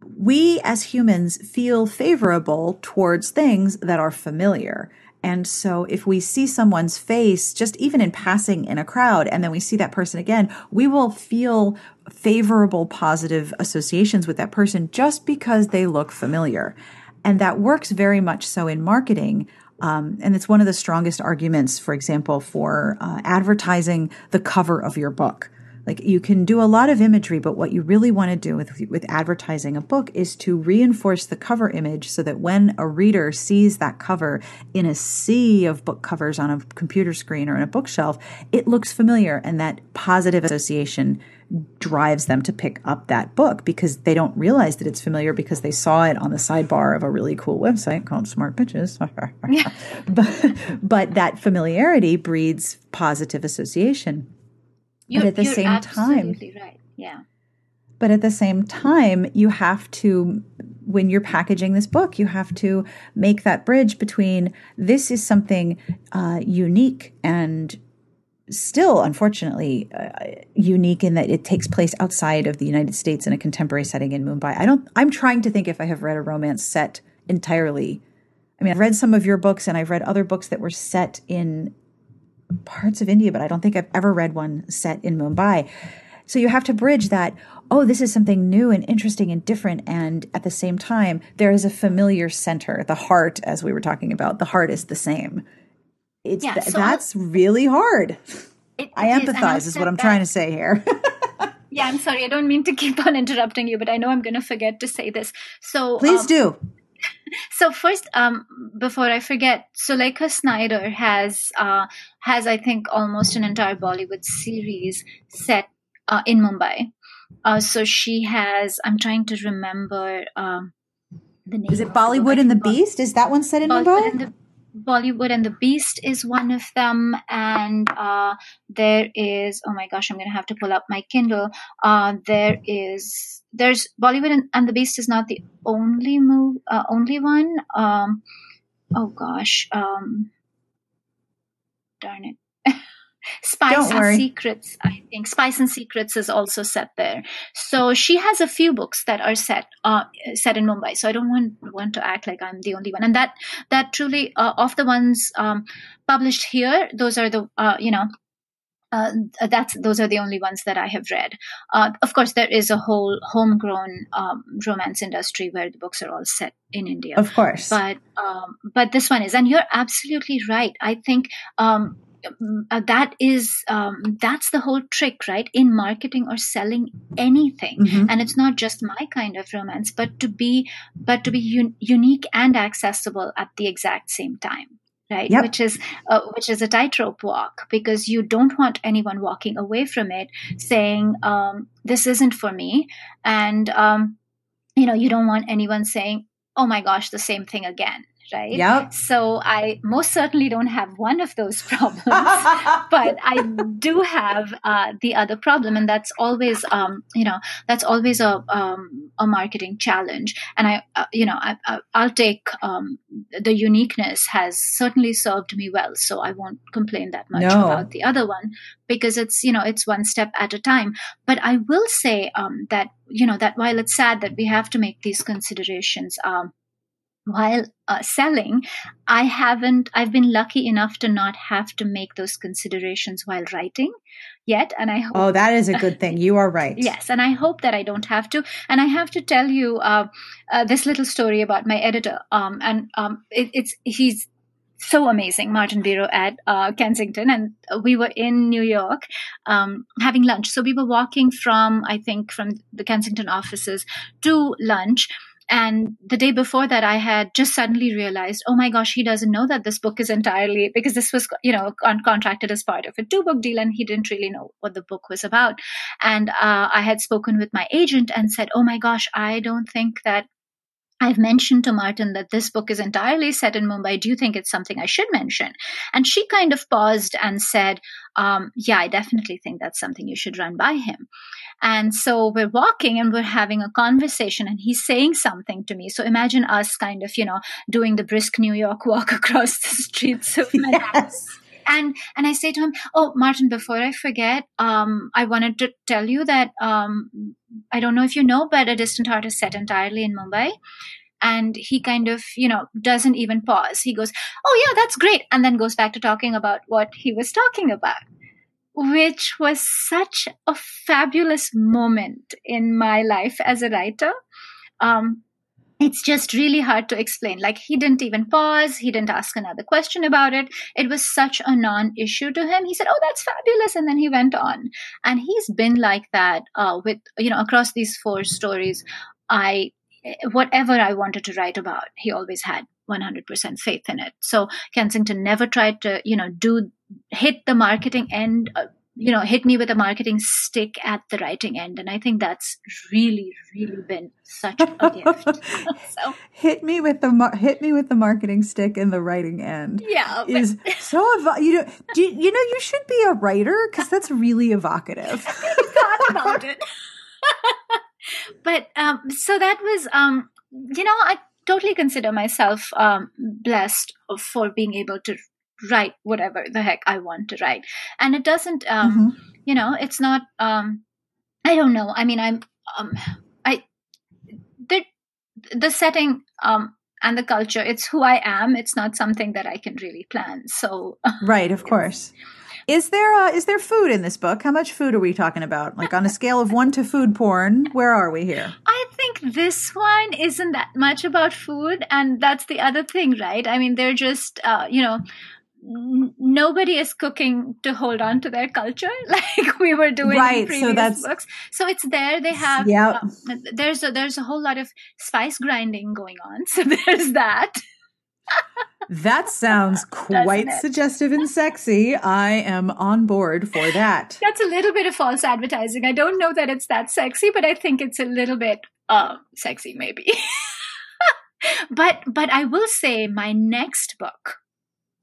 we as humans feel favorable towards things that are familiar. And so if we see someone's face, just even in passing in a crowd, and then we see that person again, we will feel favorable, positive associations with that person just because they look familiar. And that works very much so in marketing. Um, and it's one of the strongest arguments, for example, for uh, advertising the cover of your book. Like you can do a lot of imagery, but what you really want to do with, with advertising a book is to reinforce the cover image so that when a reader sees that cover in a sea of book covers on a computer screen or in a bookshelf, it looks familiar and that positive association drives them to pick up that book because they don't realize that it's familiar because they saw it on the sidebar of a really cool website called Smart Bitches. but, but that familiarity breeds positive association. You're, but at the same time, right. Yeah. But at the same time, you have to, when you're packaging this book, you have to make that bridge between this is something uh, unique and still, unfortunately, uh, unique in that it takes place outside of the United States in a contemporary setting in Mumbai. I don't. I'm trying to think if I have read a romance set entirely. I mean, I've read some of your books, and I've read other books that were set in parts of India, but I don't think I've ever read one set in Mumbai. So you have to bridge that. Oh, this is something new and interesting and different. And at the same time, there is a familiar center, the heart, as we were talking about. The heart is the same it's yeah, th- so that's really hard. It, I it empathize is, is what I'm trying to say here. yeah, I'm sorry. I don't mean to keep on interrupting you, but I know I'm going to forget to say this. So please um, do. So first, um, before I forget, Suleikha Snyder has uh, has I think almost an entire Bollywood series set uh, in Mumbai. Uh, so she has. I'm trying to remember. Um, the name is it Bollywood and the Beast? Is that one set in Bollywood Mumbai? Bollywood and the Beast is one of them, and uh, there is oh my gosh, I'm gonna have to pull up my Kindle. Uh, there is there's Bollywood and, and, the Beast is not the only move uh, only one. Um, oh gosh, um, darn it. Spice and. Secrets, I think. Spice and Secrets is also set there. So she has a few books that are set uh, set in Mumbai. So I don't want want to act like I'm the only one. And that that truly uh, of the ones um, published here, those are the uh, you know uh, that's those are the only ones that I have read. Uh, of course, there is a whole homegrown um, romance industry where the books are all set in India. Of course, but um, but this one is, and you're absolutely right. I think um, uh, that is um, that's the whole trick right in marketing or selling anything mm-hmm. and it's not just my kind of romance but to be but to be un- unique and accessible at the exact same time right yep. which is uh, which is a tightrope walk because you don't want anyone walking away from it saying um, this isn't for me and um, you know you don't want anyone saying oh my gosh the same thing again right? Yep. So I most certainly don't have one of those problems, but I do have uh, the other problem, and that's always, um, you know, that's always a um, a marketing challenge. And I, uh, you know, I, will take um, the uniqueness has certainly served me well, so I won't complain that much no. about the other one because it's you know it's one step at a time. But I will say um, that you know that while it's sad that we have to make these considerations. Um, while uh, selling i haven't i've been lucky enough to not have to make those considerations while writing yet and i hope oh that is a good thing you are right yes and i hope that i don't have to and i have to tell you uh, uh, this little story about my editor um, and um, it, it's he's so amazing, Martin Biro at uh, Kensington. And we were in New York um, having lunch. So we were walking from, I think, from the Kensington offices to lunch. And the day before that, I had just suddenly realized, oh my gosh, he doesn't know that this book is entirely because this was, you know, contracted as part of a two book deal and he didn't really know what the book was about. And uh, I had spoken with my agent and said, oh my gosh, I don't think that I've mentioned to Martin that this book is entirely set in Mumbai. Do you think it's something I should mention? And she kind of paused and said, um, Yeah, I definitely think that's something you should run by him. And so we're walking and we're having a conversation, and he's saying something to me. So imagine us kind of, you know, doing the brisk New York walk across the streets of Manhattan. Yes and and I say to him, "Oh, Martin, before I forget, um, I wanted to tell you that um, I don't know if you know, but A Distant Heart is set entirely in Mumbai." And he kind of, you know, doesn't even pause. He goes, "Oh yeah, that's great," and then goes back to talking about what he was talking about, which was such a fabulous moment in my life as a writer. Um, it's just really hard to explain. Like he didn't even pause. He didn't ask another question about it. It was such a non-issue to him. He said, "Oh, that's fabulous," and then he went on. And he's been like that uh, with you know across these four stories. I whatever I wanted to write about, he always had 100% faith in it. So Kensington never tried to you know do hit the marketing end. You know hit me with a marketing stick at the writing end. And i think that's really really been such a gift. So hit me with the mar- hit me with the marketing stick in the writing end yeah but- is so evo- you know do you, you know you should be a writer because that's really evocative. About it. But um so that was um you know i totally consider myself um blessed for being able to write whatever the heck I want to write. And it doesn't, um, mm-hmm. you know, it's not, um, I don't know. I mean, I'm, um, I, the, the setting, um, and the culture, it's who I am. It's not something that I can really plan. So, right, of course. Is there uh, is there food in this book? How much food are we talking about? Like on a scale of one to food porn, where are we here? I think this one isn't that much about food, and that's the other thing, right? I mean, they're just uh, you know nobody is cooking to hold on to their culture like we were doing right, in previous so that's, books. So it's there. They have yeah. Uh, there's a, there's a whole lot of spice grinding going on. So there's that. that sounds quite suggestive and sexy. I am on board for that. That's a little bit of false advertising. I don't know that it's that sexy, but I think it's a little bit uh, sexy, maybe. but but I will say my next book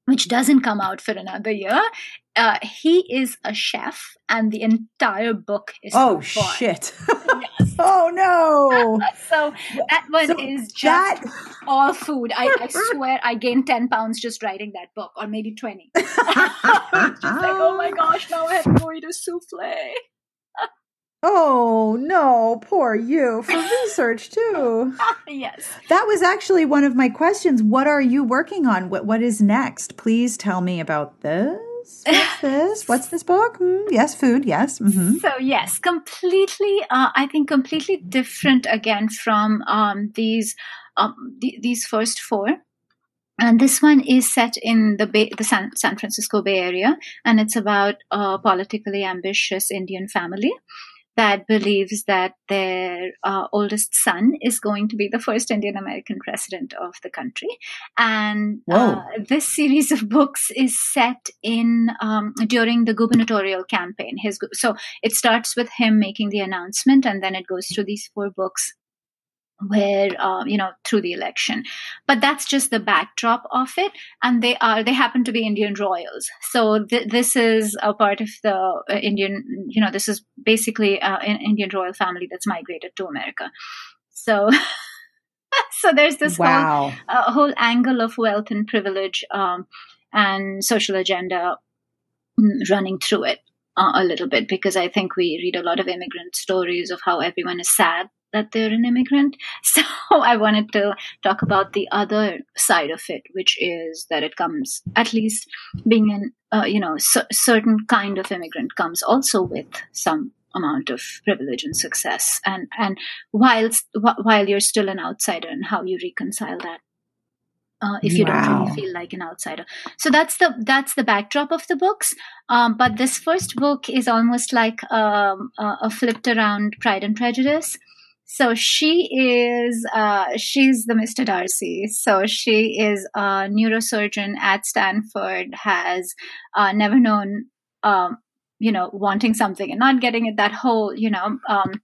which doesn't come out for another year. Uh, he is a chef, and the entire book is. Oh shit! yes. Oh no! so that one so is just that... all food. I, I, swear, I gained ten pounds just writing that book, or maybe twenty. just like, oh my gosh! Now I have to go eat a souffle. Oh no, poor you for research too. yes. That was actually one of my questions. What are you working on? What what is next? Please tell me about this. What's this? What's this book? Mm, yes, food. Yes. Mm-hmm. So yes, completely. Uh, I think completely different again from um, these um, th- these first four. And this one is set in the Bay, the San, San Francisco Bay Area, and it's about a politically ambitious Indian family that believes that their uh, oldest son is going to be the first Indian American president of the country. And uh, this series of books is set in um, during the gubernatorial campaign. His so it starts with him making the announcement, and then it goes through these four books where uh, you know through the election. But that's just the backdrop of it. And they are they happen to be indian royals. So th- this is a part of the uh, indian you know this is basically uh, an indian royal family that's migrated to america. So so there's this wow. whole uh, whole angle of wealth and privilege um, and social agenda mm, running through it uh, a little bit. Because I think we read a lot of immigrant stories of how everyone is sad that they're an immigrant. So I wanted to talk about the other side of it, which is that it comes, at least being an, uh, you know, c- certain kind of immigrant comes also with some amount of privilege and success. And, and whilst, while you're still an outsider and how you reconcile that. Uh, if you wow. don't really feel like an outsider. So that's the that's the backdrop of the books. Um, but this first book is almost like um, a, a flipped around Pride and Prejudice. So she is, uh, she's the Mr. Darcy. So she is a neurosurgeon at Stanford, has uh, never known, um, you know, wanting something and not getting it. That whole, you know, um,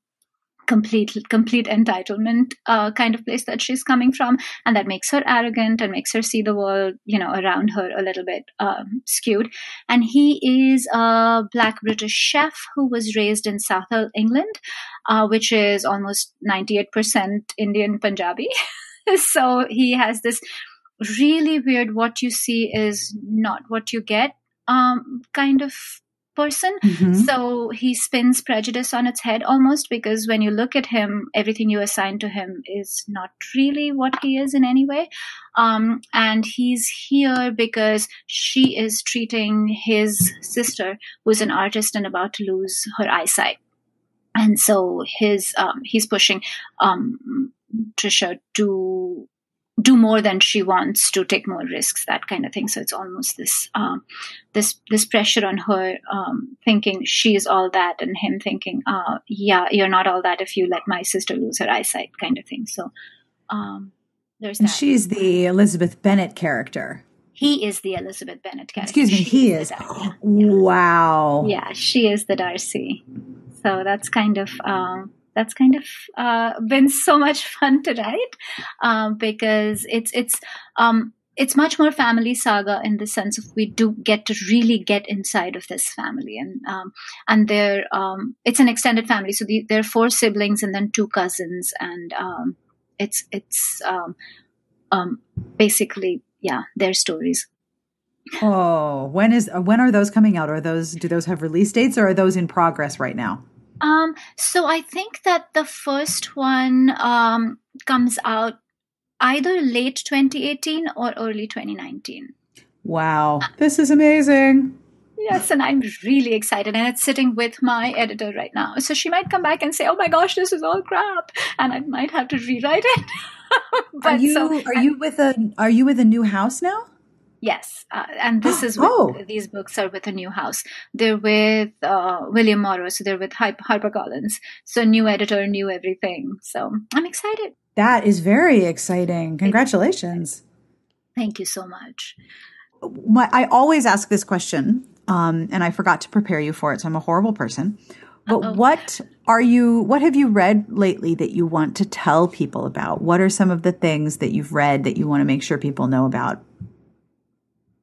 complete complete entitlement uh, kind of place that she's coming from and that makes her arrogant and makes her see the world you know around her a little bit um, skewed. And he is a black british chef who was raised in south england uh, which is almost 98% indian punjabi. So he has this really weird what you see is not what you get um, kind of person. Mm-hmm. So he spins prejudice on its head almost because when you look at him, everything you assign to him is not really what he is in any way. Um, and he's here because she is treating his sister, who's an artist and about to lose her eyesight. And so his um, he's pushing um, Trisha to do more than she wants to take more risks that kind of thing. So it's almost this um, this this pressure on her um, thinking she's all that and him thinking uh, yeah you're not all that if you let my sister lose her eyesight kind of thing. So um, there's and that. she's the elizabeth bennet character. He is the elizabeth bennet character. Excuse me she he is, is. wow. Yeah she is the darcy. So that's kind of um, that's kind of uh, been so much fun to write um, because it's it's um, it's much more family saga in the sense of we do get to really get inside of this family. And um, and they're um, it's an extended family. So the, there are four siblings and then two cousins. And um, it's it's um, um, basically yeah their stories. Oh when is when are those coming out? Are those do those have release dates or are those in progress right now um, so I think that the first one um, comes out either late 2018 or early 2019. Wow, this is amazing. Yes, and I'm really excited, and it's sitting with my editor right now. So she might come back and say, "Oh my gosh, this is all crap," and I might have to rewrite it. are you so, are you with a are you with a new house now? Yes, uh, and this is with, oh. these books are with a new house. They're with uh, William Morrow, so they're with Harper Collins. So new editor, new everything. So I'm excited. That is very exciting. Congratulations. Thank you so much. My, I always ask this question, um, and I forgot to prepare you for it, so I'm a horrible person. But Uh-oh. what are you? What have you read lately that you want to tell people about? What are some of the things that you've read that you want to make sure people know about?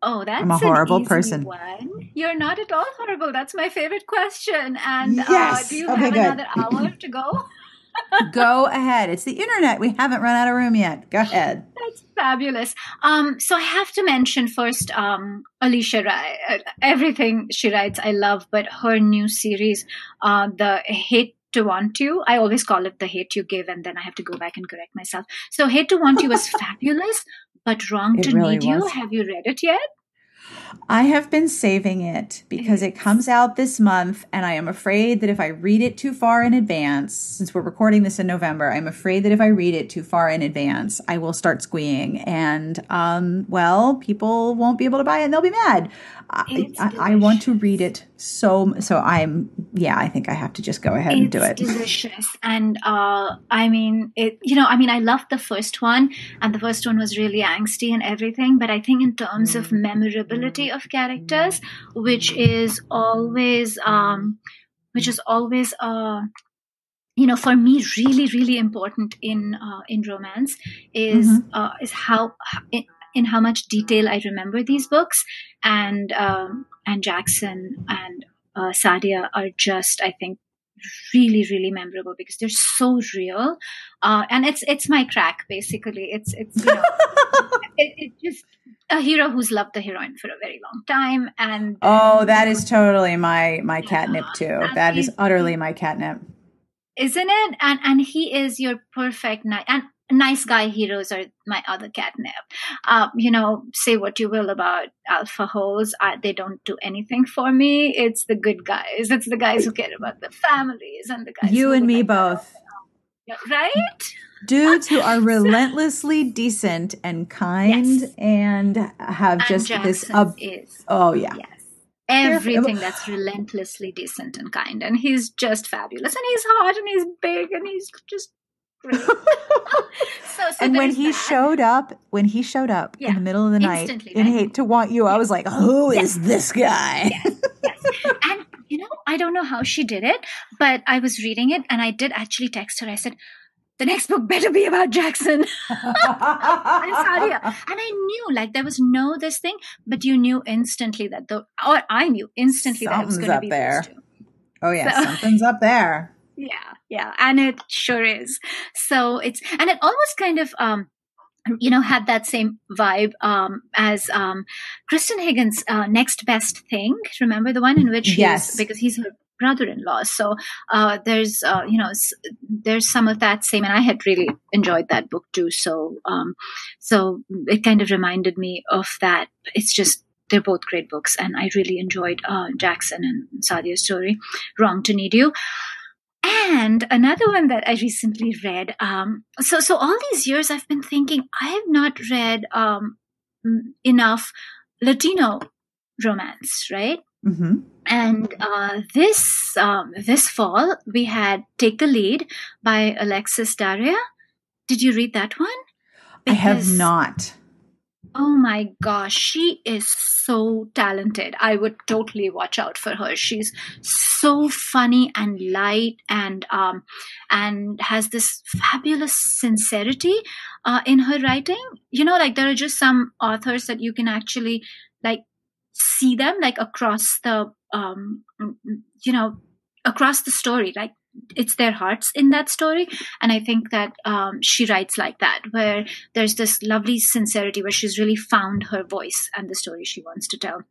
Oh, that's I'm a horrible person. One. You're not at all horrible. That's my favorite question. And uh, yes. uh, do you okay, have good. another hour to go? go ahead. It's the internet. We haven't run out of room yet. Go ahead. That's fabulous. Um, so I have to mention first um, Alisha Rai. Uh, everything she writes, I love, but her new series, uh, the Hate to Want You. I always call it the Hate You Give, and then I have to go back and correct myself. So Hate to Want You was fabulous, but Wrong it to really Need was. You. Have you read it yet? I have been saving it because it comes out this month, and I am afraid that if I read it too far in advance, since we're recording this in November, I'm afraid that if I read it too far in advance, I will start squeeing, and um, well, people won't be able to buy it, and they'll be mad. I, I, I, want to read it so so I'm yeah I think I have to just go ahead it's and do it. Delicious, and uh, I mean it. You know, I mean, I loved the first one, and the first one was really angsty and everything. But I think in terms of memorability of characters, which is always um, which is always uh, you know for me really really important in uh, in romance is mm-hmm. uh, is how in how much detail I remember these books, and um, and Jackson and uh, Sadia are just, I think, really really memorable because they're so real, uh, and it's it's my crack basically. It's it's you know, it, it just a hero who's loved the heroine for a very long time and oh that is totally my my catnip too. that is utterly my catnip. Isn't it? And and he is your perfect knight. And nice guy heroes are my other catnip. Uh, you know, say what you will about alpha holes, I, they don't do anything for me. It's the good guys. It's the guys who care about the families and the guys. You and me both. right? Dudes who are relentlessly decent and kind yes. and have and just Jackson this. Uh, is. Oh yeah. Yes everything that's relentlessly decent and kind and he's just fabulous and he's hot and he's big and he's just so, so and when he that. showed up, when he showed up yeah. in the middle of the night in Hate to Want You, I was like, "Who yes. is this guy?" yes, yes. And you know, I don't know how she did it, but I was reading it and I did actually text her. I said, the next book better be about Jackson. I'm sorry. And I knew like there was no this thing, but you knew instantly that the or I knew instantly Something's that it was going to be there. Oh yeah, so. something's up there. Yeah, yeah, and it sure is. So it's and it almost kind of um you know had that same vibe um, as um, Kristan Higgins' uh, next best thing. Remember the one in which yes, because he's her brother-in-law. So uh, there's uh, you know there's some of that same, and I had really enjoyed that book too. So um, so it kind of reminded me of that. It's just they're both great books, and I really enjoyed uh, Jackson and Sadia's story, Wrong to Need You. And another one that I recently read. Um, so, so all these years I've been thinking I have not read um, enough Latino romance, right? Mm-hmm. And uh, this um, this fall we had "Take the Lead" by Alexis Daria. Did you read that one? Because, I have not. Oh my gosh, she is so talented. I would totally watch out for her. She's so funny and light and um and has this fabulous sincerity uh, in her writing. You know, like there are just some authors that you can actually like see them like across the um you know across the story like it's their hearts in that story. And i think that um, she writes like that where there's this lovely sincerity where she's really found her voice and the story she wants to tell.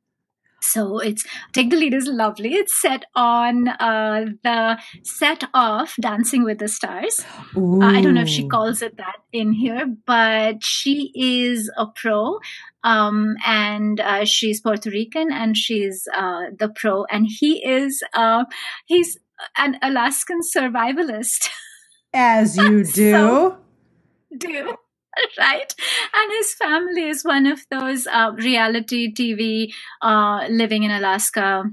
So it's take the lead is lovely. It's set on uh, the set of dancing with the stars. Uh, i don't know if she calls it that in here but she is a pro um, and uh, she's puerto rican and she's uh, the pro. And he is uh, he's an Alaskan survivalist. As you do. so, do. Right. And his family is one of those uh, reality TV uh, living in Alaska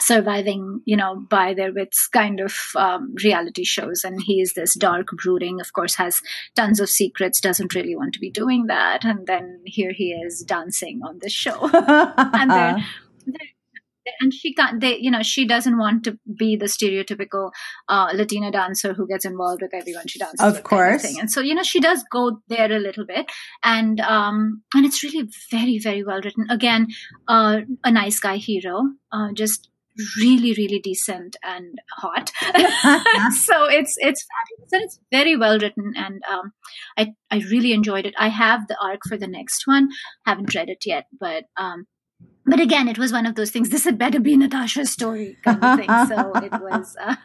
surviving you know by their wits kind of um, reality shows and he is this dark brooding of course has tons of secrets doesn't really want to be doing that and then here he is dancing on this show and they're, they're and she can't they you know she doesn't want to be the stereotypical uh, latina dancer who gets involved with everyone. She dances of course kind of and so you know she does go there a little bit. And um and it's really very very well written. Again uh, a nice guy hero uh, just really really decent and hot. So it's it's fabulous. And it's very well written. And um, i i really enjoyed it. I have the arc for the next one. Haven't read it yet but um, but again, it was one of those things. This had better be Natasha's story kind of thing. So it was. Uh,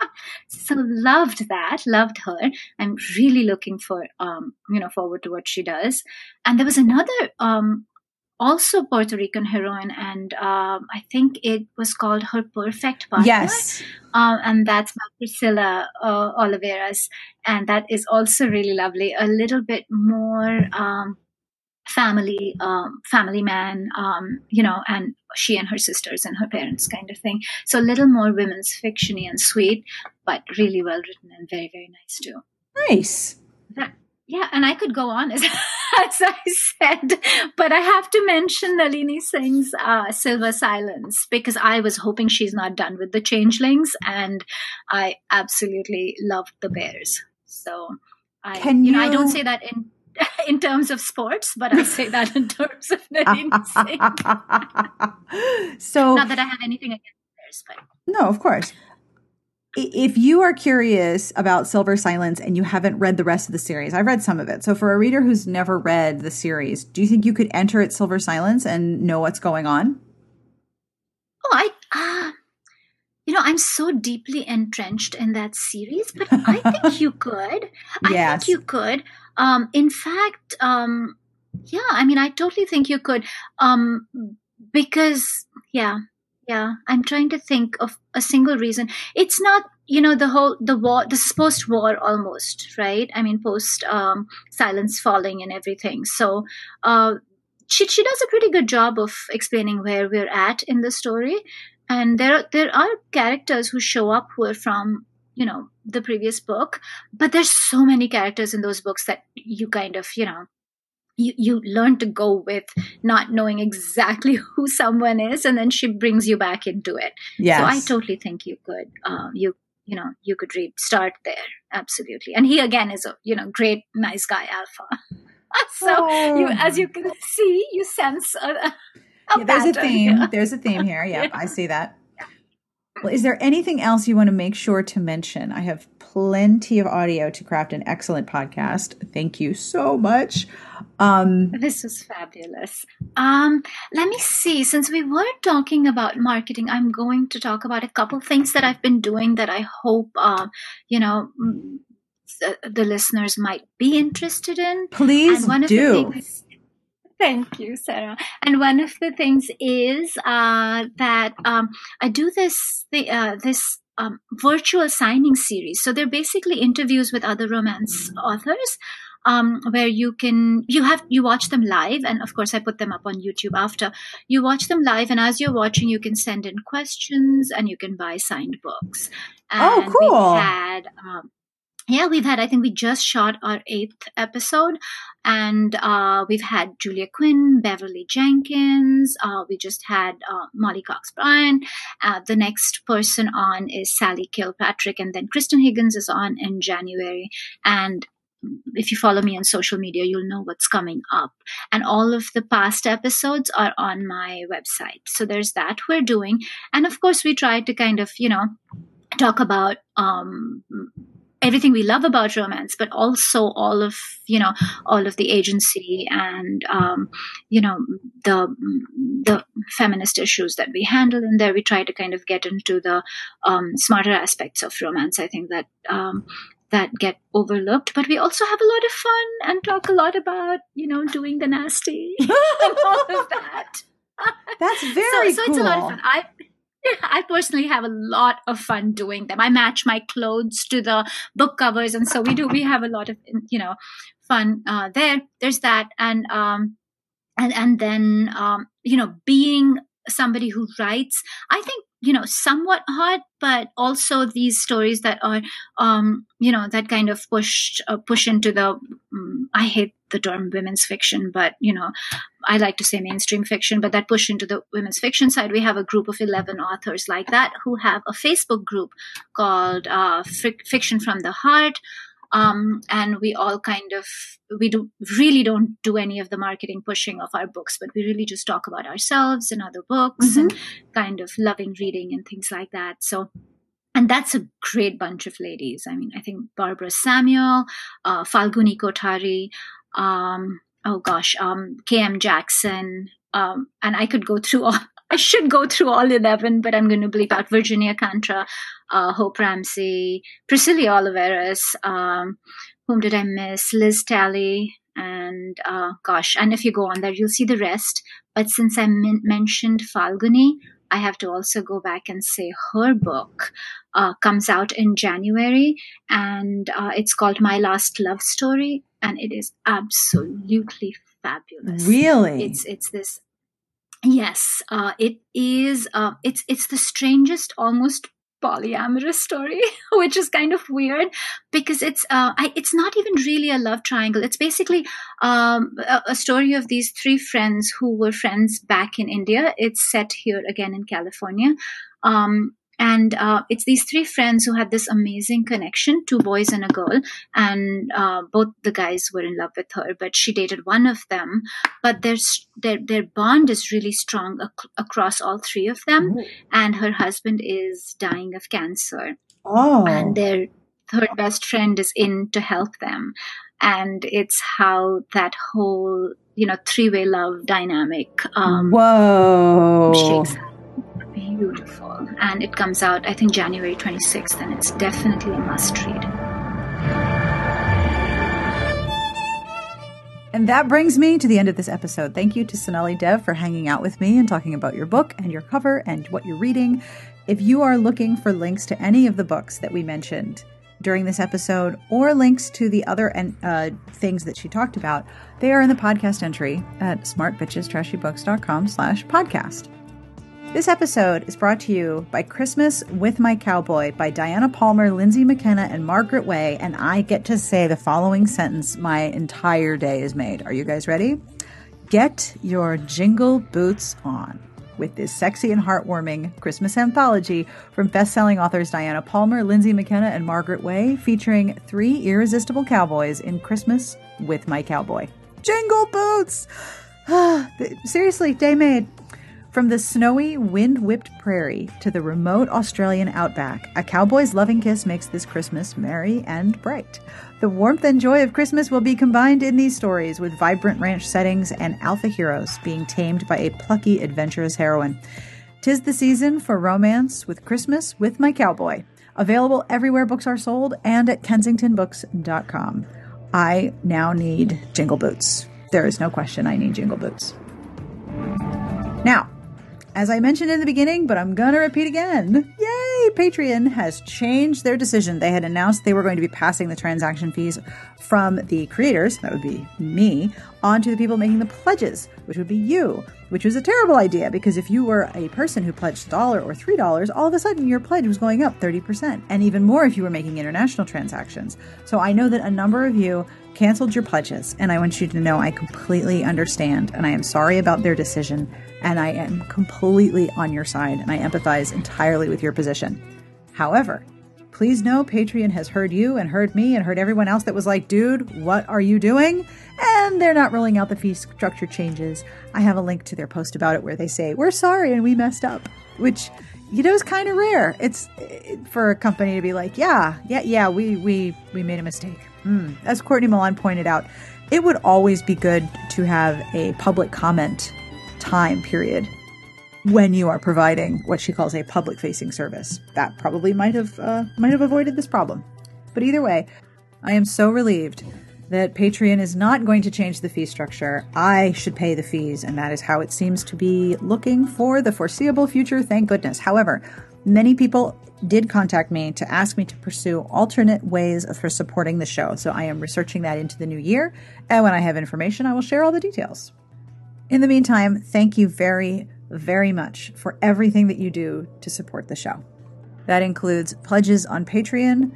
so loved that, loved her. I'm really looking for, um, you know, forward to what she does. And there was another, um, also Puerto Rican heroine, and um, I think it was called Her Perfect Partner. Yes. Um, and that's by Priscilla uh, Oliveras. And that is also really lovely. A little bit more um, family um, family man um, you know and she and her sisters and her parents kind of thing. So a little more women's fictiony and sweet but really well written and very very nice too. Nice. That, yeah and i could go on as, as i said but i have to mention nalini singh's uh, silver silence because i was hoping she's not done with the changelings and i absolutely loved the bears. So I, Can you, you know, I don't say that in in terms of sports, but I say that in terms of Singh. so, not that I have anything against theirs, but no, of course. If you are curious about Silver Silence and you haven't read the rest of the series, I've read some of it. So, for a reader who's never read the series, do you think you could enter at Silver Silence and know what's going on? Oh, I. Uh, you know, I'm so deeply entrenched in that series, but I think you could. I yes. think you could. Um, in fact, um, yeah, I mean, I totally think you could. Um, because, yeah, yeah, I'm trying to think of a single reason. It's not, you know, the whole, the war, this is post war almost, right? I mean, post um, silence falling and everything. So, uh, she, she does a pretty good job of explaining where we're at in the story and there there are characters who show up who are from you know the previous book but there's so many characters in those books that you kind of you know you, you learn to go with not knowing exactly who someone is and then she brings you back into it. Yeah so i totally think you could um, you you know you could read start there. Absolutely. And he again is a you know great nice guy alpha. So oh. you as you can see you sense a yeah, there's a theme there's a theme here yeah, yeah. i see that well, is there anything else you want to make sure to mention? I have plenty of audio to craft an excellent podcast. Thank you so much. Um, this was fabulous. Um, let me see. Since we were talking about marketing, I'm going to talk about a couple things that I've been doing that I hope, uh, you know, the, the, listeners might be interested in. Please and one of do. Thank you, Sarah. And one of the things is uh, that um, I do this the, uh, this um, virtual signing series. So they're basically interviews with other romance authors. Um, where you can you have you watch them live and of course i put them up on youtube after you watch them live and as you're watching you can send in questions and you can buy signed books oh, and oh cool we had um, yeah, we've had, I think we just shot our eighth episode and uh, we've had Julia Quinn, Beverly Jenkins. Uh, we just had uh, Molly Cox Bryan. Uh, the next person on is Sally Kilpatrick. And then Kristan Higgins is on in January. And if you follow me on social media, you'll know what's coming up. And all of the past episodes are on my website. So there's that we're doing. And of course, we try to kind of, you know, talk about um, everything we love about romance, but also all of you know all of the agency and um, you know the the feminist issues that we handle in there. We try to kind of get into the um, smarter aspects of romance. I think that. Um, that get overlooked, but we also have a lot of fun and talk a lot about, you know, doing the nasty and all of that. That's very so, so cool. it's a lot of fun. I I personally have a lot of fun doing them. I match my clothes to the book covers, and so we do. We have a lot of you know fun uh, there. There's that, and um, and and then um, you know being somebody who writes, I think you know somewhat hard but also these stories that are um you know that kind of push uh, push into the um, i hate the term women's fiction but you know i like to say mainstream fiction but that push into the women's fiction side we have a group of 11 authors like that who have a facebook group called uh, fiction from the heart. Um, and we all kind of we do really don't do any of the marketing pushing of our books but we really just talk about ourselves and other books mm-hmm. and kind of loving reading and things like that. So and that's a great bunch of ladies. I mean i think barbara samuel uh, falguni kothari um, oh gosh um, km jackson um, and i could go through all I should go through all 11, but I'm going to bleep out Virginia Kantra, uh, Hope Ramsey, Priscilla Oliveras, um, whom did I miss? Liz Talley, and uh, gosh, and if you go on there, you'll see the rest. But since I min- mentioned Falguni, I have to also go back and say her book uh, comes out in January, and uh, it's called My Last Love Story, and it is absolutely fabulous. Really, it's it's this. Yes, uh, it is. Uh, it's it's the strangest, almost polyamorous story, which is kind of weird because it's uh, I, it's not even really a love triangle. It's basically um, a, a, story of these three friends who were friends back in India. It's set here again in California. Um, and uh, it's these three friends who had this amazing connection two boys and a girl and uh, both the guys were in love with her but she dated one of them. But their their, their bond is really strong ac- across all three of them mm. and her husband is dying of cancer. Oh. and their third best friend is in to help them. And it's how that whole you know three-way love dynamic um, whoa. shakes beautiful. And it comes out, I think, January 26th, and it's definitely a must read. And that brings me to the end of this episode. Thank you to Sonali Dev for hanging out with me and talking about your book and your cover and what you're reading. If you are looking for links to any of the books that we mentioned during this episode or links to the other uh, things that she talked about, they are in the podcast entry at smartbitchestrashybooks.com slash podcast. This episode is brought to you by Christmas with My Cowboy by Diana Palmer, Lindsay McKenna, and Margaret Way. And I get to say the following sentence my entire day is made. Are you guys ready? Get your jingle boots on with this sexy and heartwarming Christmas anthology from best-selling authors Diana Palmer, Lindsay McKenna, and Margaret Way, featuring three irresistible cowboys in Christmas with My Cowboy. Jingle boots! Seriously, day made. From the snowy, wind whipped prairie to the remote Australian outback, a cowboy's loving kiss makes this Christmas merry and bright. The warmth and joy of Christmas will be combined in these stories with vibrant ranch settings and alpha heroes being tamed by a plucky, adventurous heroine. Tis the season for romance with Christmas with my cowboy. Available everywhere books are sold and at kensingtonbooks.com. I now need jingle boots. There is no question I need jingle boots. Now, as I mentioned in the beginning, but I'm to repeat again. Yay! Patreon has changed their decision. They had announced they were going to be passing the transaction fees from the creators, that would be me, onto the people making the pledges, which would be you, which was a terrible idea because if you were a person who pledged dollar or three dollars, all of a sudden your pledge was going up 30%, and even more if you were making international transactions. So I know that a number of you canceled your pledges, and I want you to know I completely understand, and I am sorry about their decision, and I am completely on your side, and I empathize entirely with your position. However, please know Patreon has heard you and heard me and heard everyone else that was like, dude, what are you doing? And they're not rolling out the fee structure changes. I have a link to their post about it where they say, we're sorry and we messed up, which you know is kind of rare. It's for a company to be like, yeah, yeah, yeah, we we we made a mistake. Mm. As Courtney Milan pointed out, it would always be good to have a public comment time period when you are providing what she calls a public facing service. That probably might have uh, might have avoided this problem. But either way, I am so relieved that Patreon is not going to change the fee structure. I should pay the fees, and that is how it seems to be looking for the foreseeable future, thank goodness. However, many people did contact me to ask me to pursue alternate ways of for supporting the show. So I am researching that into the new year. And when I have information, I will share all the details. In the meantime, thank you very, very much for everything that you do to support the show. That includes pledges on Patreon,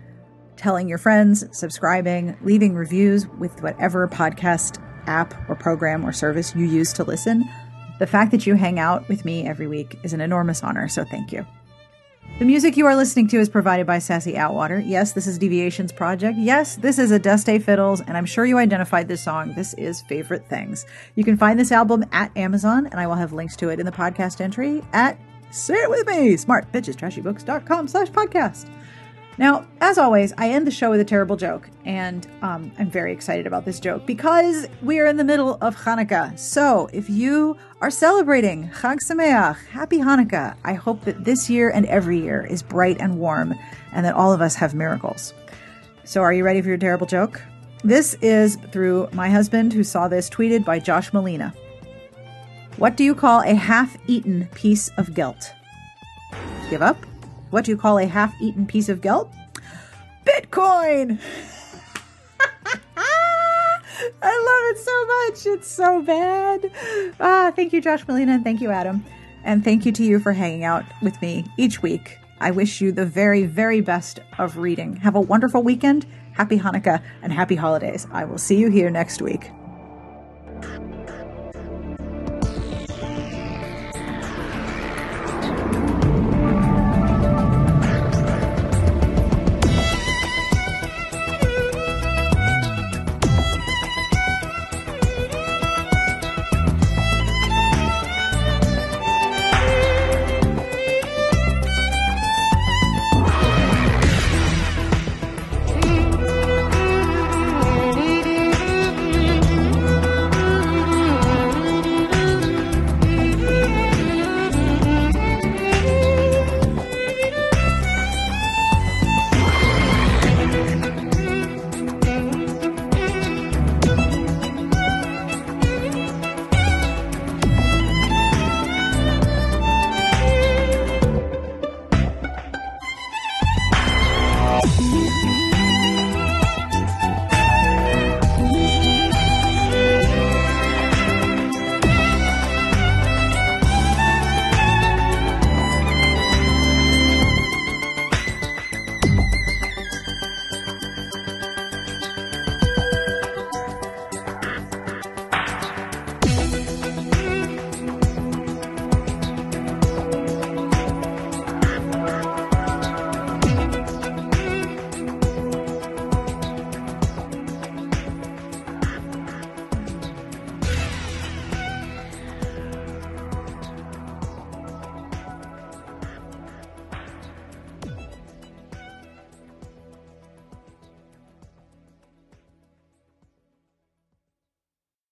telling your friends, subscribing, leaving reviews with whatever podcast app or program or service you use to listen. The fact that you hang out with me every week is an enormous honor, so thank you. The music you are listening to is provided by Sassy Outwater. Yes, this is Deviations Project. Yes, this is Adeste Fiddles, and I'm sure you identified this song. This is Favorite Things. You can find this album at Amazon, and I will have links to it in the podcast entry at Say It With Me, smartbitchestrashybooks.com slash podcast. Now, as always, I end the show with a terrible joke, and um, I'm very excited about this joke because we are in the middle of Hanukkah. So, if you are celebrating Chag Sameach, Happy Hanukkah, I hope that this year and every year is bright and warm, and that all of us have miracles. So, are you ready for your terrible joke? This is through my husband, who saw this tweeted by Josh Malina. What do you call a half eaten piece of gelt? Give up? What do you call a half eaten piece of gelt? Bitcoin! I love it so much. It's so bad. Ah, thank you, Josh Malina, and thank you, Adam. And thank you to you for hanging out with me each week. I wish you the very, very best of reading. Have a wonderful weekend, happy Hanukkah, and happy holidays. I will see you here next week.